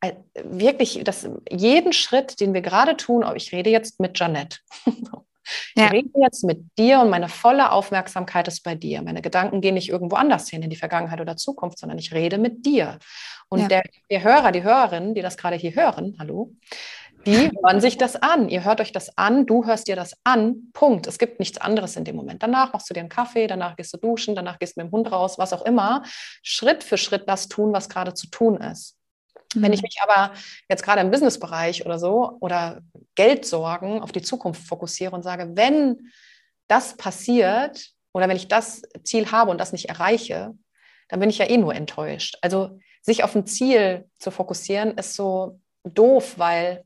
äh, wirklich das, jeden Schritt, den wir gerade tun, oh, ich rede jetzt mit Janette. Ja. Ich rede jetzt mit dir und meine volle Aufmerksamkeit ist bei dir. Meine Gedanken gehen nicht irgendwo anders hin, in die Vergangenheit oder Zukunft, sondern ich rede mit dir. Und ja. der, der Hörer, die Hörerin, die das gerade hier hören, hallo, die hören sich das an. Ihr hört euch das an, du hörst dir das an. Punkt. Es gibt nichts anderes in dem Moment. Danach machst du dir einen Kaffee, danach gehst du duschen, danach gehst du mit dem Hund raus, was auch immer. Schritt für Schritt das tun, was gerade zu tun ist. Mhm. Wenn ich mich aber jetzt gerade im Businessbereich oder so oder Geldsorgen auf die Zukunft fokussiere und sage, wenn das passiert oder wenn ich das Ziel habe und das nicht erreiche, dann bin ich ja eh nur enttäuscht. Also sich auf ein Ziel zu fokussieren ist so doof, weil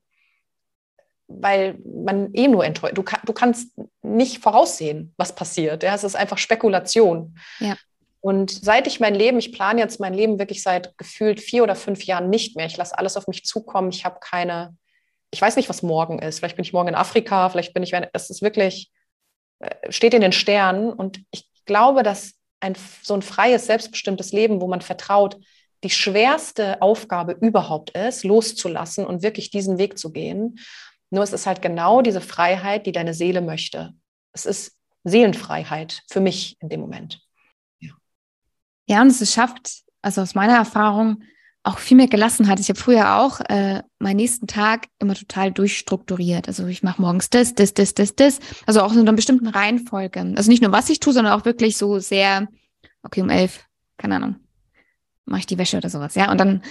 weil man eh nur enttäuscht. Du, kann, du kannst nicht voraussehen, was passiert. Ja? Es ist einfach Spekulation. Ja. Und seit ich mein Leben, ich plane jetzt mein Leben wirklich seit gefühlt vier oder fünf Jahren nicht mehr. Ich lasse alles auf mich zukommen. Ich habe keine, ich weiß nicht, was morgen ist. Vielleicht bin ich morgen in Afrika, vielleicht bin ich, es ist wirklich, äh, steht in den Sternen. Und ich glaube, dass ein, so ein freies, selbstbestimmtes Leben, wo man vertraut, die schwerste Aufgabe überhaupt ist, loszulassen und wirklich diesen Weg zu gehen. Nur es ist halt genau diese Freiheit, die deine Seele möchte. Es ist Seelenfreiheit für mich in dem Moment. Ja, ja und es schafft, also aus meiner Erfahrung, auch viel mehr Gelassenheit. Ich habe früher auch äh, meinen nächsten Tag immer total durchstrukturiert. Also ich mache morgens das, das, das, das, das. Also auch in einer bestimmten Reihenfolge. Also nicht nur, was ich tue, sondern auch wirklich so sehr, okay, um elf, keine Ahnung, mache ich die Wäsche oder sowas. Ja, und dann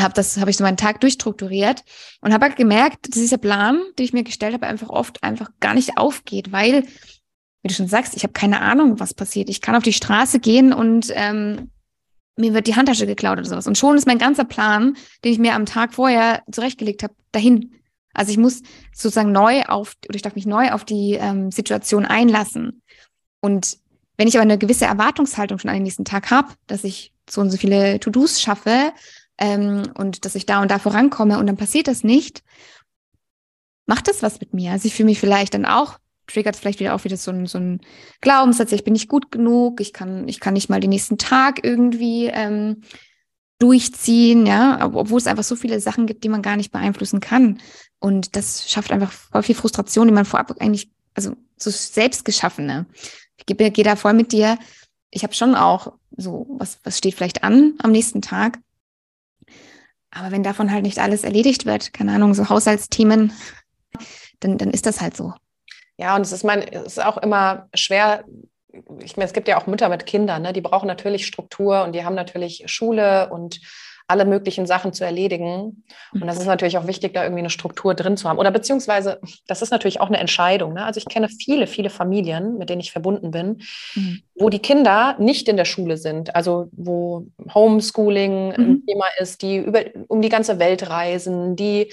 habe das habe ich so meinen Tag durchstrukturiert und habe halt gemerkt, dass dieser Plan, den ich mir gestellt habe, einfach oft einfach gar nicht aufgeht, weil wie du schon sagst, ich habe keine Ahnung, was passiert. Ich kann auf die Straße gehen und ähm, mir wird die Handtasche geklaut oder sowas. Und schon ist mein ganzer Plan, den ich mir am Tag vorher zurechtgelegt habe, dahin. Also ich muss sozusagen neu auf, oder ich darf mich neu auf die ähm, Situation einlassen. Und wenn ich aber eine gewisse Erwartungshaltung schon an den nächsten Tag habe, dass ich so und so viele To-Dos schaffe ähm, und dass ich da und da vorankomme und dann passiert das nicht, macht das was mit mir. Also ich fühle mich vielleicht dann auch, triggert vielleicht wieder auch wieder so ein, so ein Glaubenssatz, ich bin nicht gut genug, ich kann, ich kann nicht mal den nächsten Tag irgendwie ähm, durchziehen, ja, obwohl es einfach so viele Sachen gibt, die man gar nicht beeinflussen kann. Und das schafft einfach voll viel Frustration, die man vorab eigentlich, also so selbst geschaffene. Ich gehe, gehe da voll mit dir. Ich habe schon auch so, was, was steht vielleicht an am nächsten Tag? Aber wenn davon halt nicht alles erledigt wird, keine Ahnung, so Haushaltsthemen, dann, dann ist das halt so. Ja, und es ist, mein, es ist auch immer schwer. Ich meine, es gibt ja auch Mütter mit Kindern, ne? die brauchen natürlich Struktur und die haben natürlich Schule und alle möglichen Sachen zu erledigen. Und das ist natürlich auch wichtig, da irgendwie eine Struktur drin zu haben. Oder beziehungsweise, das ist natürlich auch eine Entscheidung. Ne? Also ich kenne viele, viele Familien, mit denen ich verbunden bin, mhm. wo die Kinder nicht in der Schule sind, also wo Homeschooling mhm. ein Thema ist, die über, um die ganze Welt reisen, die,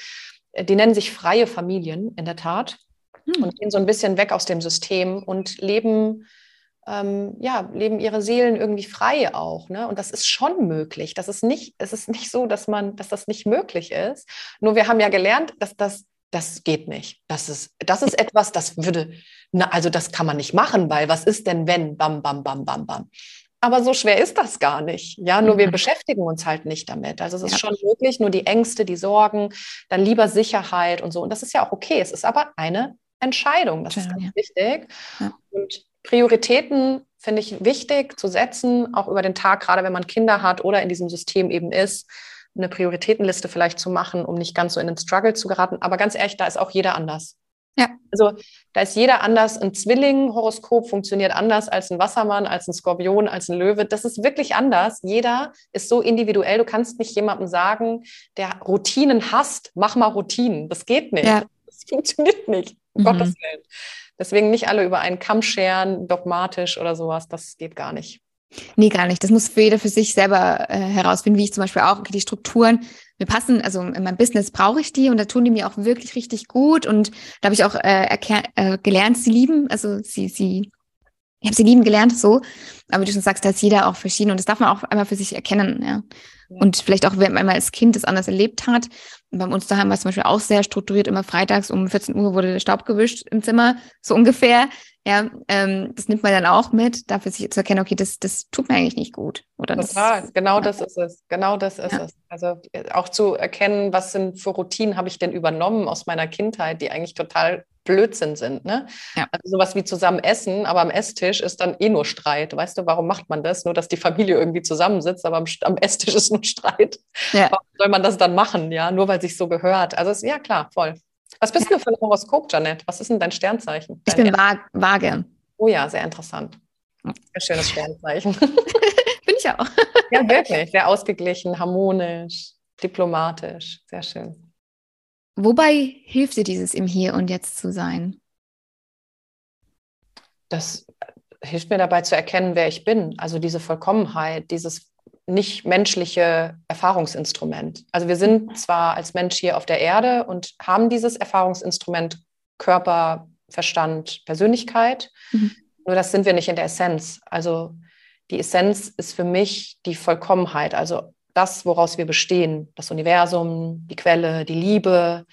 die nennen sich freie Familien in der Tat mhm. und gehen so ein bisschen weg aus dem System und leben ähm, ja, leben ihre Seelen irgendwie frei auch. Ne? Und das ist schon möglich. Das ist nicht, es ist nicht so, dass man, dass das nicht möglich ist. Nur wir haben ja gelernt, dass das, das geht nicht. Das ist, das ist etwas, das würde, na, also das kann man nicht machen, weil was ist denn, wenn, bam, bam, bam, bam, bam. Aber so schwer ist das gar nicht. Ja, nur mhm. wir beschäftigen uns halt nicht damit. Also es ist ja. schon möglich, nur die Ängste, die Sorgen, dann lieber Sicherheit und so. Und das ist ja auch okay. Es ist aber eine Entscheidung. Das ja, ist ganz ja. wichtig. Und Prioritäten finde ich wichtig zu setzen, auch über den Tag, gerade wenn man Kinder hat oder in diesem System eben ist, eine Prioritätenliste vielleicht zu machen, um nicht ganz so in den Struggle zu geraten. Aber ganz ehrlich, da ist auch jeder anders. Ja. Also da ist jeder anders. Ein Zwilling-Horoskop funktioniert anders als ein Wassermann, als ein Skorpion, als ein Löwe. Das ist wirklich anders. Jeder ist so individuell. Du kannst nicht jemandem sagen, der Routinen hasst, mach mal Routinen. Das geht nicht. Ja. Das funktioniert nicht. Um mhm. Gottes Willen. Deswegen nicht alle über einen Kamm scheren, dogmatisch oder sowas. Das geht gar nicht. Nee, gar nicht. Das muss jeder für sich selber äh, herausfinden, wie ich zum Beispiel auch okay, die Strukturen mir passen. Also in meinem Business brauche ich die und da tun die mir auch wirklich richtig gut. Und da habe ich auch äh, äh, gelernt, sie lieben. Also sie, sie, ich habe sie lieben gelernt so. Aber wie du schon sagst, da ist jeder auch verschieden und das darf man auch einmal für sich erkennen. Ja. Und vielleicht auch, wenn man als Kind das anders erlebt hat. Und bei uns daheim war es zum Beispiel auch sehr strukturiert. Immer freitags um 14 Uhr wurde der Staub gewischt im Zimmer, so ungefähr. Ja, ähm, das nimmt man dann auch mit, dafür sich zu erkennen, okay, das, das tut mir eigentlich nicht gut. Oder Total, das, genau ja. das ist es. Genau das ist ja. es. Also äh, auch zu erkennen, was sind für Routinen habe ich denn übernommen aus meiner Kindheit, die eigentlich total Blödsinn sind. Ne? Ja. Also sowas wie zusammen essen, aber am Esstisch ist dann eh nur Streit. Weißt du, warum macht man das? Nur, dass die Familie irgendwie zusammensitzt, aber am, am Esstisch ist nur Streit. Ja. Warum soll man das dann machen? Ja, nur weil sich so gehört. Also ist, ja klar, voll. Was bist ja. du für ein Horoskop, Janet? Was ist denn dein Sternzeichen? Dein ich bin vage. Oh ja, sehr interessant. Sehr schönes Sternzeichen. bin ich auch. ja, wirklich. Sehr ausgeglichen, harmonisch, diplomatisch. Sehr schön. Wobei hilft dir dieses im Hier und Jetzt zu sein? Das hilft mir dabei zu erkennen, wer ich bin. Also diese Vollkommenheit, dieses nicht menschliche Erfahrungsinstrument. Also wir sind zwar als Mensch hier auf der Erde und haben dieses Erfahrungsinstrument Körper, Verstand, Persönlichkeit, mhm. nur das sind wir nicht in der Essenz. Also die Essenz ist für mich die Vollkommenheit, also das, woraus wir bestehen, das Universum, die Quelle, die Liebe,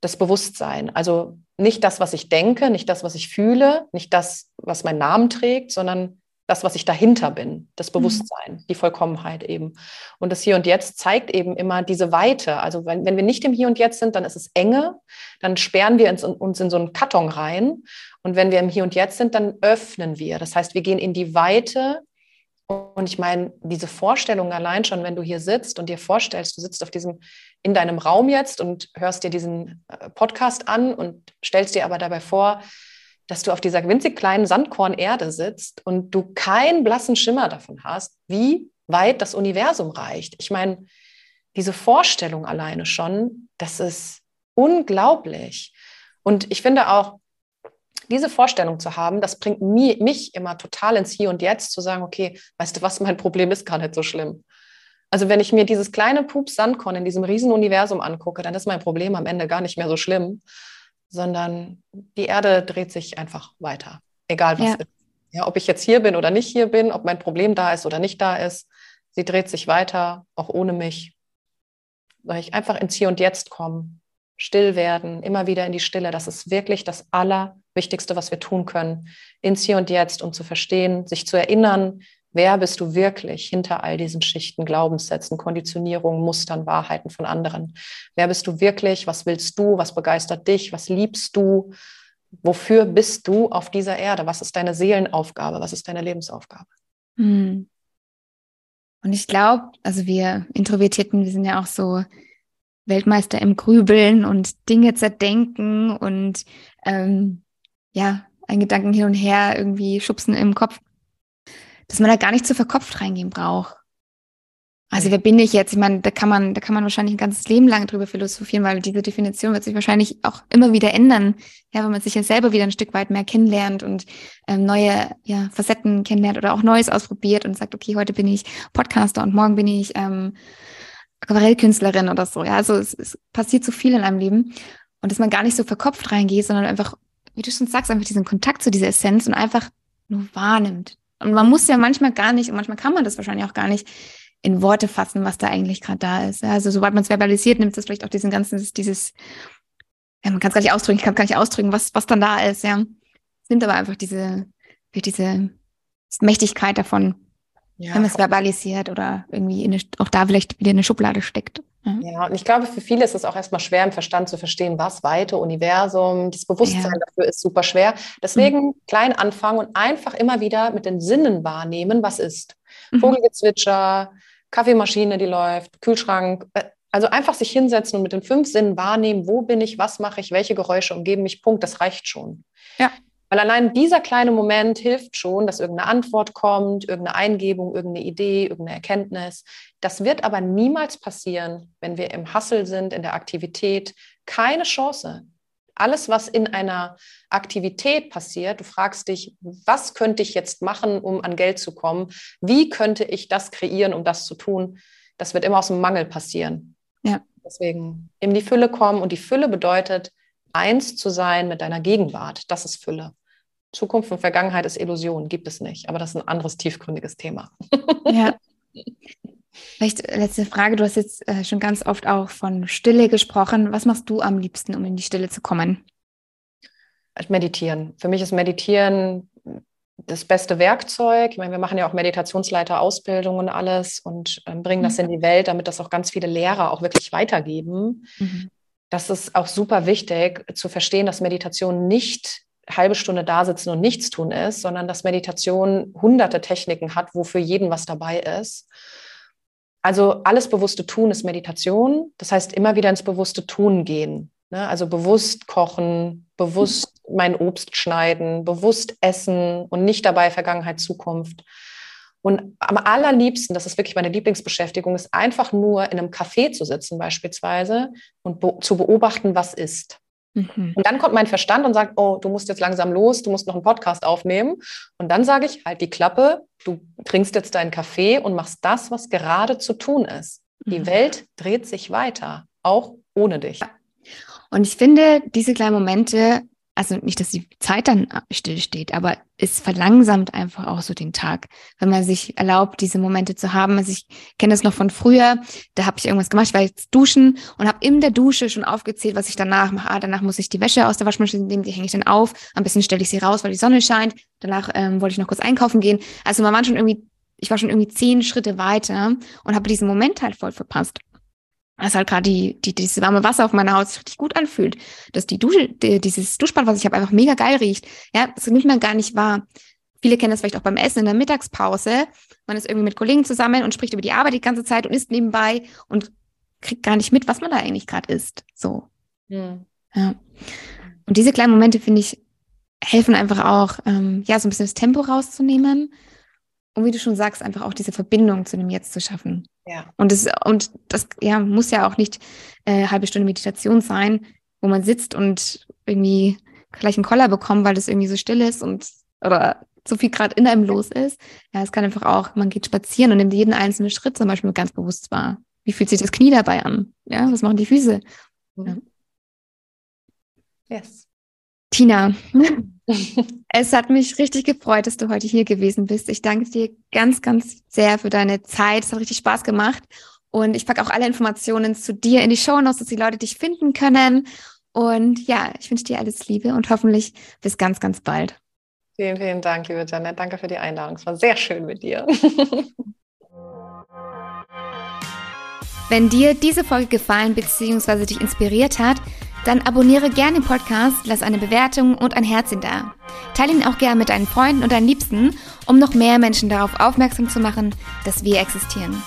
das Bewusstsein. Also nicht das, was ich denke, nicht das, was ich fühle, nicht das, was meinen Namen trägt, sondern das, was ich dahinter bin, das mhm. Bewusstsein, mhm. die Vollkommenheit eben. Und das Hier und Jetzt zeigt eben immer diese Weite. Also wenn, wenn wir nicht im Hier und Jetzt sind, dann ist es enge, dann sperren wir uns, uns in so einen Karton rein. Und wenn wir im Hier und Jetzt sind, dann öffnen wir. Das heißt, wir gehen in die Weite und ich meine, diese Vorstellung allein schon, wenn du hier sitzt und dir vorstellst, du sitzt auf diesem, in deinem Raum jetzt und hörst dir diesen äh, Podcast an und stellst dir aber dabei vor, dass du auf dieser winzig kleinen Sandkorn Erde sitzt und du keinen blassen Schimmer davon hast, wie weit das Universum reicht. Ich meine, diese Vorstellung alleine schon, das ist unglaublich. Und ich finde auch, diese Vorstellung zu haben, das bringt mich immer total ins Hier und Jetzt zu sagen, okay, weißt du was, mein Problem ist gar nicht so schlimm. Also wenn ich mir dieses kleine Pups Sandkorn in diesem Riesenuniversum angucke, dann ist mein Problem am Ende gar nicht mehr so schlimm, sondern die Erde dreht sich einfach weiter, egal was ja. ist. Ja, ob ich jetzt hier bin oder nicht hier bin, ob mein Problem da ist oder nicht da ist, sie dreht sich weiter, auch ohne mich. Soll ich einfach ins Hier und Jetzt kommen, still werden, immer wieder in die Stille. Das ist wirklich das aller Wichtigste, was wir tun können, ins Hier und Jetzt, um zu verstehen, sich zu erinnern, wer bist du wirklich hinter all diesen Schichten, Glaubenssätzen, Konditionierungen, Mustern, Wahrheiten von anderen? Wer bist du wirklich? Was willst du? Was begeistert dich? Was liebst du? Wofür bist du auf dieser Erde? Was ist deine Seelenaufgabe? Was ist deine Lebensaufgabe? Hm. Und ich glaube, also wir Introvertierten, wir sind ja auch so Weltmeister im Grübeln und Dinge zerdenken und ähm, ja, ein Gedanken hin und her irgendwie schubsen im Kopf, dass man da gar nicht zu verkopft reingehen braucht. Also wer bin ich jetzt? Ich meine, da kann man, da kann man wahrscheinlich ein ganzes Leben lang drüber philosophieren, weil diese Definition wird sich wahrscheinlich auch immer wieder ändern, ja, wenn man sich ja selber wieder ein Stück weit mehr kennenlernt und ähm, neue ja, Facetten kennenlernt oder auch Neues ausprobiert und sagt, okay, heute bin ich Podcaster und morgen bin ich ähm, Aquarellkünstlerin oder so. Ja, also es, es passiert so viel in einem Leben und dass man gar nicht so verkopft reingeht, sondern einfach wie du schon sagst, einfach diesen Kontakt zu dieser Essenz und einfach nur wahrnimmt. Und man muss ja manchmal gar nicht, und manchmal kann man das wahrscheinlich auch gar nicht in Worte fassen, was da eigentlich gerade da ist. Also sobald man es verbalisiert, nimmt es vielleicht auch diesen ganzen, dieses, ja, man kann es gar nicht ausdrücken, ich kann es gar nicht ausdrücken, was, was dann da ist, ja. Es nimmt aber einfach diese, diese Mächtigkeit davon, ja, wenn man es verbalisiert oder irgendwie eine, auch da vielleicht wieder in eine Schublade steckt. Mhm. Ja, und ich glaube, für viele ist es auch erstmal schwer im Verstand zu verstehen, was weite Universum, das Bewusstsein ja. dafür ist super schwer. Deswegen mhm. klein anfangen und einfach immer wieder mit den Sinnen wahrnehmen, was ist. Mhm. Vogelgezwitscher, Kaffeemaschine, die läuft, Kühlschrank. Äh, also einfach sich hinsetzen und mit den fünf Sinnen wahrnehmen, wo bin ich, was mache ich, welche Geräusche umgeben mich, Punkt, das reicht schon. Ja. Weil allein dieser kleine Moment hilft schon, dass irgendeine Antwort kommt, irgendeine Eingebung, irgendeine Idee, irgendeine Erkenntnis. Das wird aber niemals passieren, wenn wir im Hassel sind, in der Aktivität. Keine Chance. Alles, was in einer Aktivität passiert, du fragst dich, was könnte ich jetzt machen, um an Geld zu kommen? Wie könnte ich das kreieren, um das zu tun? Das wird immer aus dem Mangel passieren. Ja. Deswegen in die Fülle kommen und die Fülle bedeutet, eins zu sein mit deiner Gegenwart. Das ist Fülle. Zukunft und Vergangenheit ist Illusion, gibt es nicht. Aber das ist ein anderes tiefgründiges Thema. Ja. Vielleicht letzte Frage. Du hast jetzt äh, schon ganz oft auch von Stille gesprochen. Was machst du am liebsten, um in die Stille zu kommen? Meditieren. Für mich ist Meditieren das beste Werkzeug. Ich meine, wir machen ja auch Meditationsleiter-Ausbildung und alles und äh, bringen das mhm. in die Welt, damit das auch ganz viele Lehrer auch wirklich weitergeben. Mhm. Das ist auch super wichtig zu verstehen, dass Meditation nicht halbe Stunde da sitzen und nichts tun ist, sondern dass Meditation hunderte Techniken hat, wo für jeden was dabei ist. Also alles bewusste Tun ist Meditation. Das heißt, immer wieder ins bewusste Tun gehen. Ne? Also bewusst kochen, bewusst mein Obst schneiden, bewusst essen und nicht dabei Vergangenheit, Zukunft. Und am allerliebsten, das ist wirklich meine Lieblingsbeschäftigung, ist einfach nur in einem Café zu sitzen beispielsweise und be zu beobachten, was ist. Mhm. Und dann kommt mein Verstand und sagt, oh, du musst jetzt langsam los, du musst noch einen Podcast aufnehmen. Und dann sage ich, halt die Klappe, du trinkst jetzt deinen Kaffee und machst das, was gerade zu tun ist. Die mhm. Welt dreht sich weiter, auch ohne dich. Und ich finde, diese kleinen Momente also nicht, dass die Zeit dann stillsteht, aber es verlangsamt einfach auch so den Tag, wenn man sich erlaubt, diese Momente zu haben. Also ich kenne das noch von früher, da habe ich irgendwas gemacht, ich war jetzt duschen und habe in der Dusche schon aufgezählt, was ich danach mache. Ah, danach muss ich die Wäsche aus der Waschmaschine nehmen, die hänge ich dann auf. Am besten stelle ich sie raus, weil die Sonne scheint. Danach ähm, wollte ich noch kurz einkaufen gehen. Also man war schon irgendwie, ich war schon irgendwie zehn Schritte weiter und habe diesen Moment halt voll verpasst dass halt gerade die, die, dieses warme Wasser auf meiner Haut sich richtig gut anfühlt. Dass die Dusche, die, dieses Duschbad, was ich habe, einfach mega geil riecht. Ja, das nimmt man gar nicht wahr. Viele kennen das vielleicht auch beim Essen in der Mittagspause. Man ist irgendwie mit Kollegen zusammen und spricht über die Arbeit die ganze Zeit und isst nebenbei und kriegt gar nicht mit, was man da eigentlich gerade isst. So. Hm. Ja. Und diese kleinen Momente, finde ich, helfen einfach auch, ähm, ja, so ein bisschen das Tempo rauszunehmen und wie du schon sagst, einfach auch diese Verbindung zu dem Jetzt zu schaffen. Ja. Und das, und das ja, muss ja auch nicht äh, halbe Stunde Meditation sein, wo man sitzt und irgendwie gleich einen Koller bekommt, weil das irgendwie so still ist und oder so viel gerade in einem los ist. Ja, es kann einfach auch, man geht spazieren und nimmt jeden einzelnen Schritt zum Beispiel ganz bewusst wahr. Wie fühlt sich das Knie dabei an? Ja, was machen die Füße? Mhm. Ja. Yes. Tina, es hat mich richtig gefreut, dass du heute hier gewesen bist. Ich danke dir ganz, ganz sehr für deine Zeit. Es hat richtig Spaß gemacht. Und ich packe auch alle Informationen zu dir in die Show Notes, dass die Leute dich finden können. Und ja, ich wünsche dir alles Liebe und hoffentlich bis ganz, ganz bald. Vielen, vielen Dank, liebe Janet. Danke für die Einladung. Es war sehr schön mit dir. Wenn dir diese Folge gefallen bzw. dich inspiriert hat, dann abonniere gerne den Podcast, lass eine Bewertung und ein Herzchen da. Teile ihn auch gerne mit deinen Freunden und deinen Liebsten, um noch mehr Menschen darauf aufmerksam zu machen, dass wir existieren.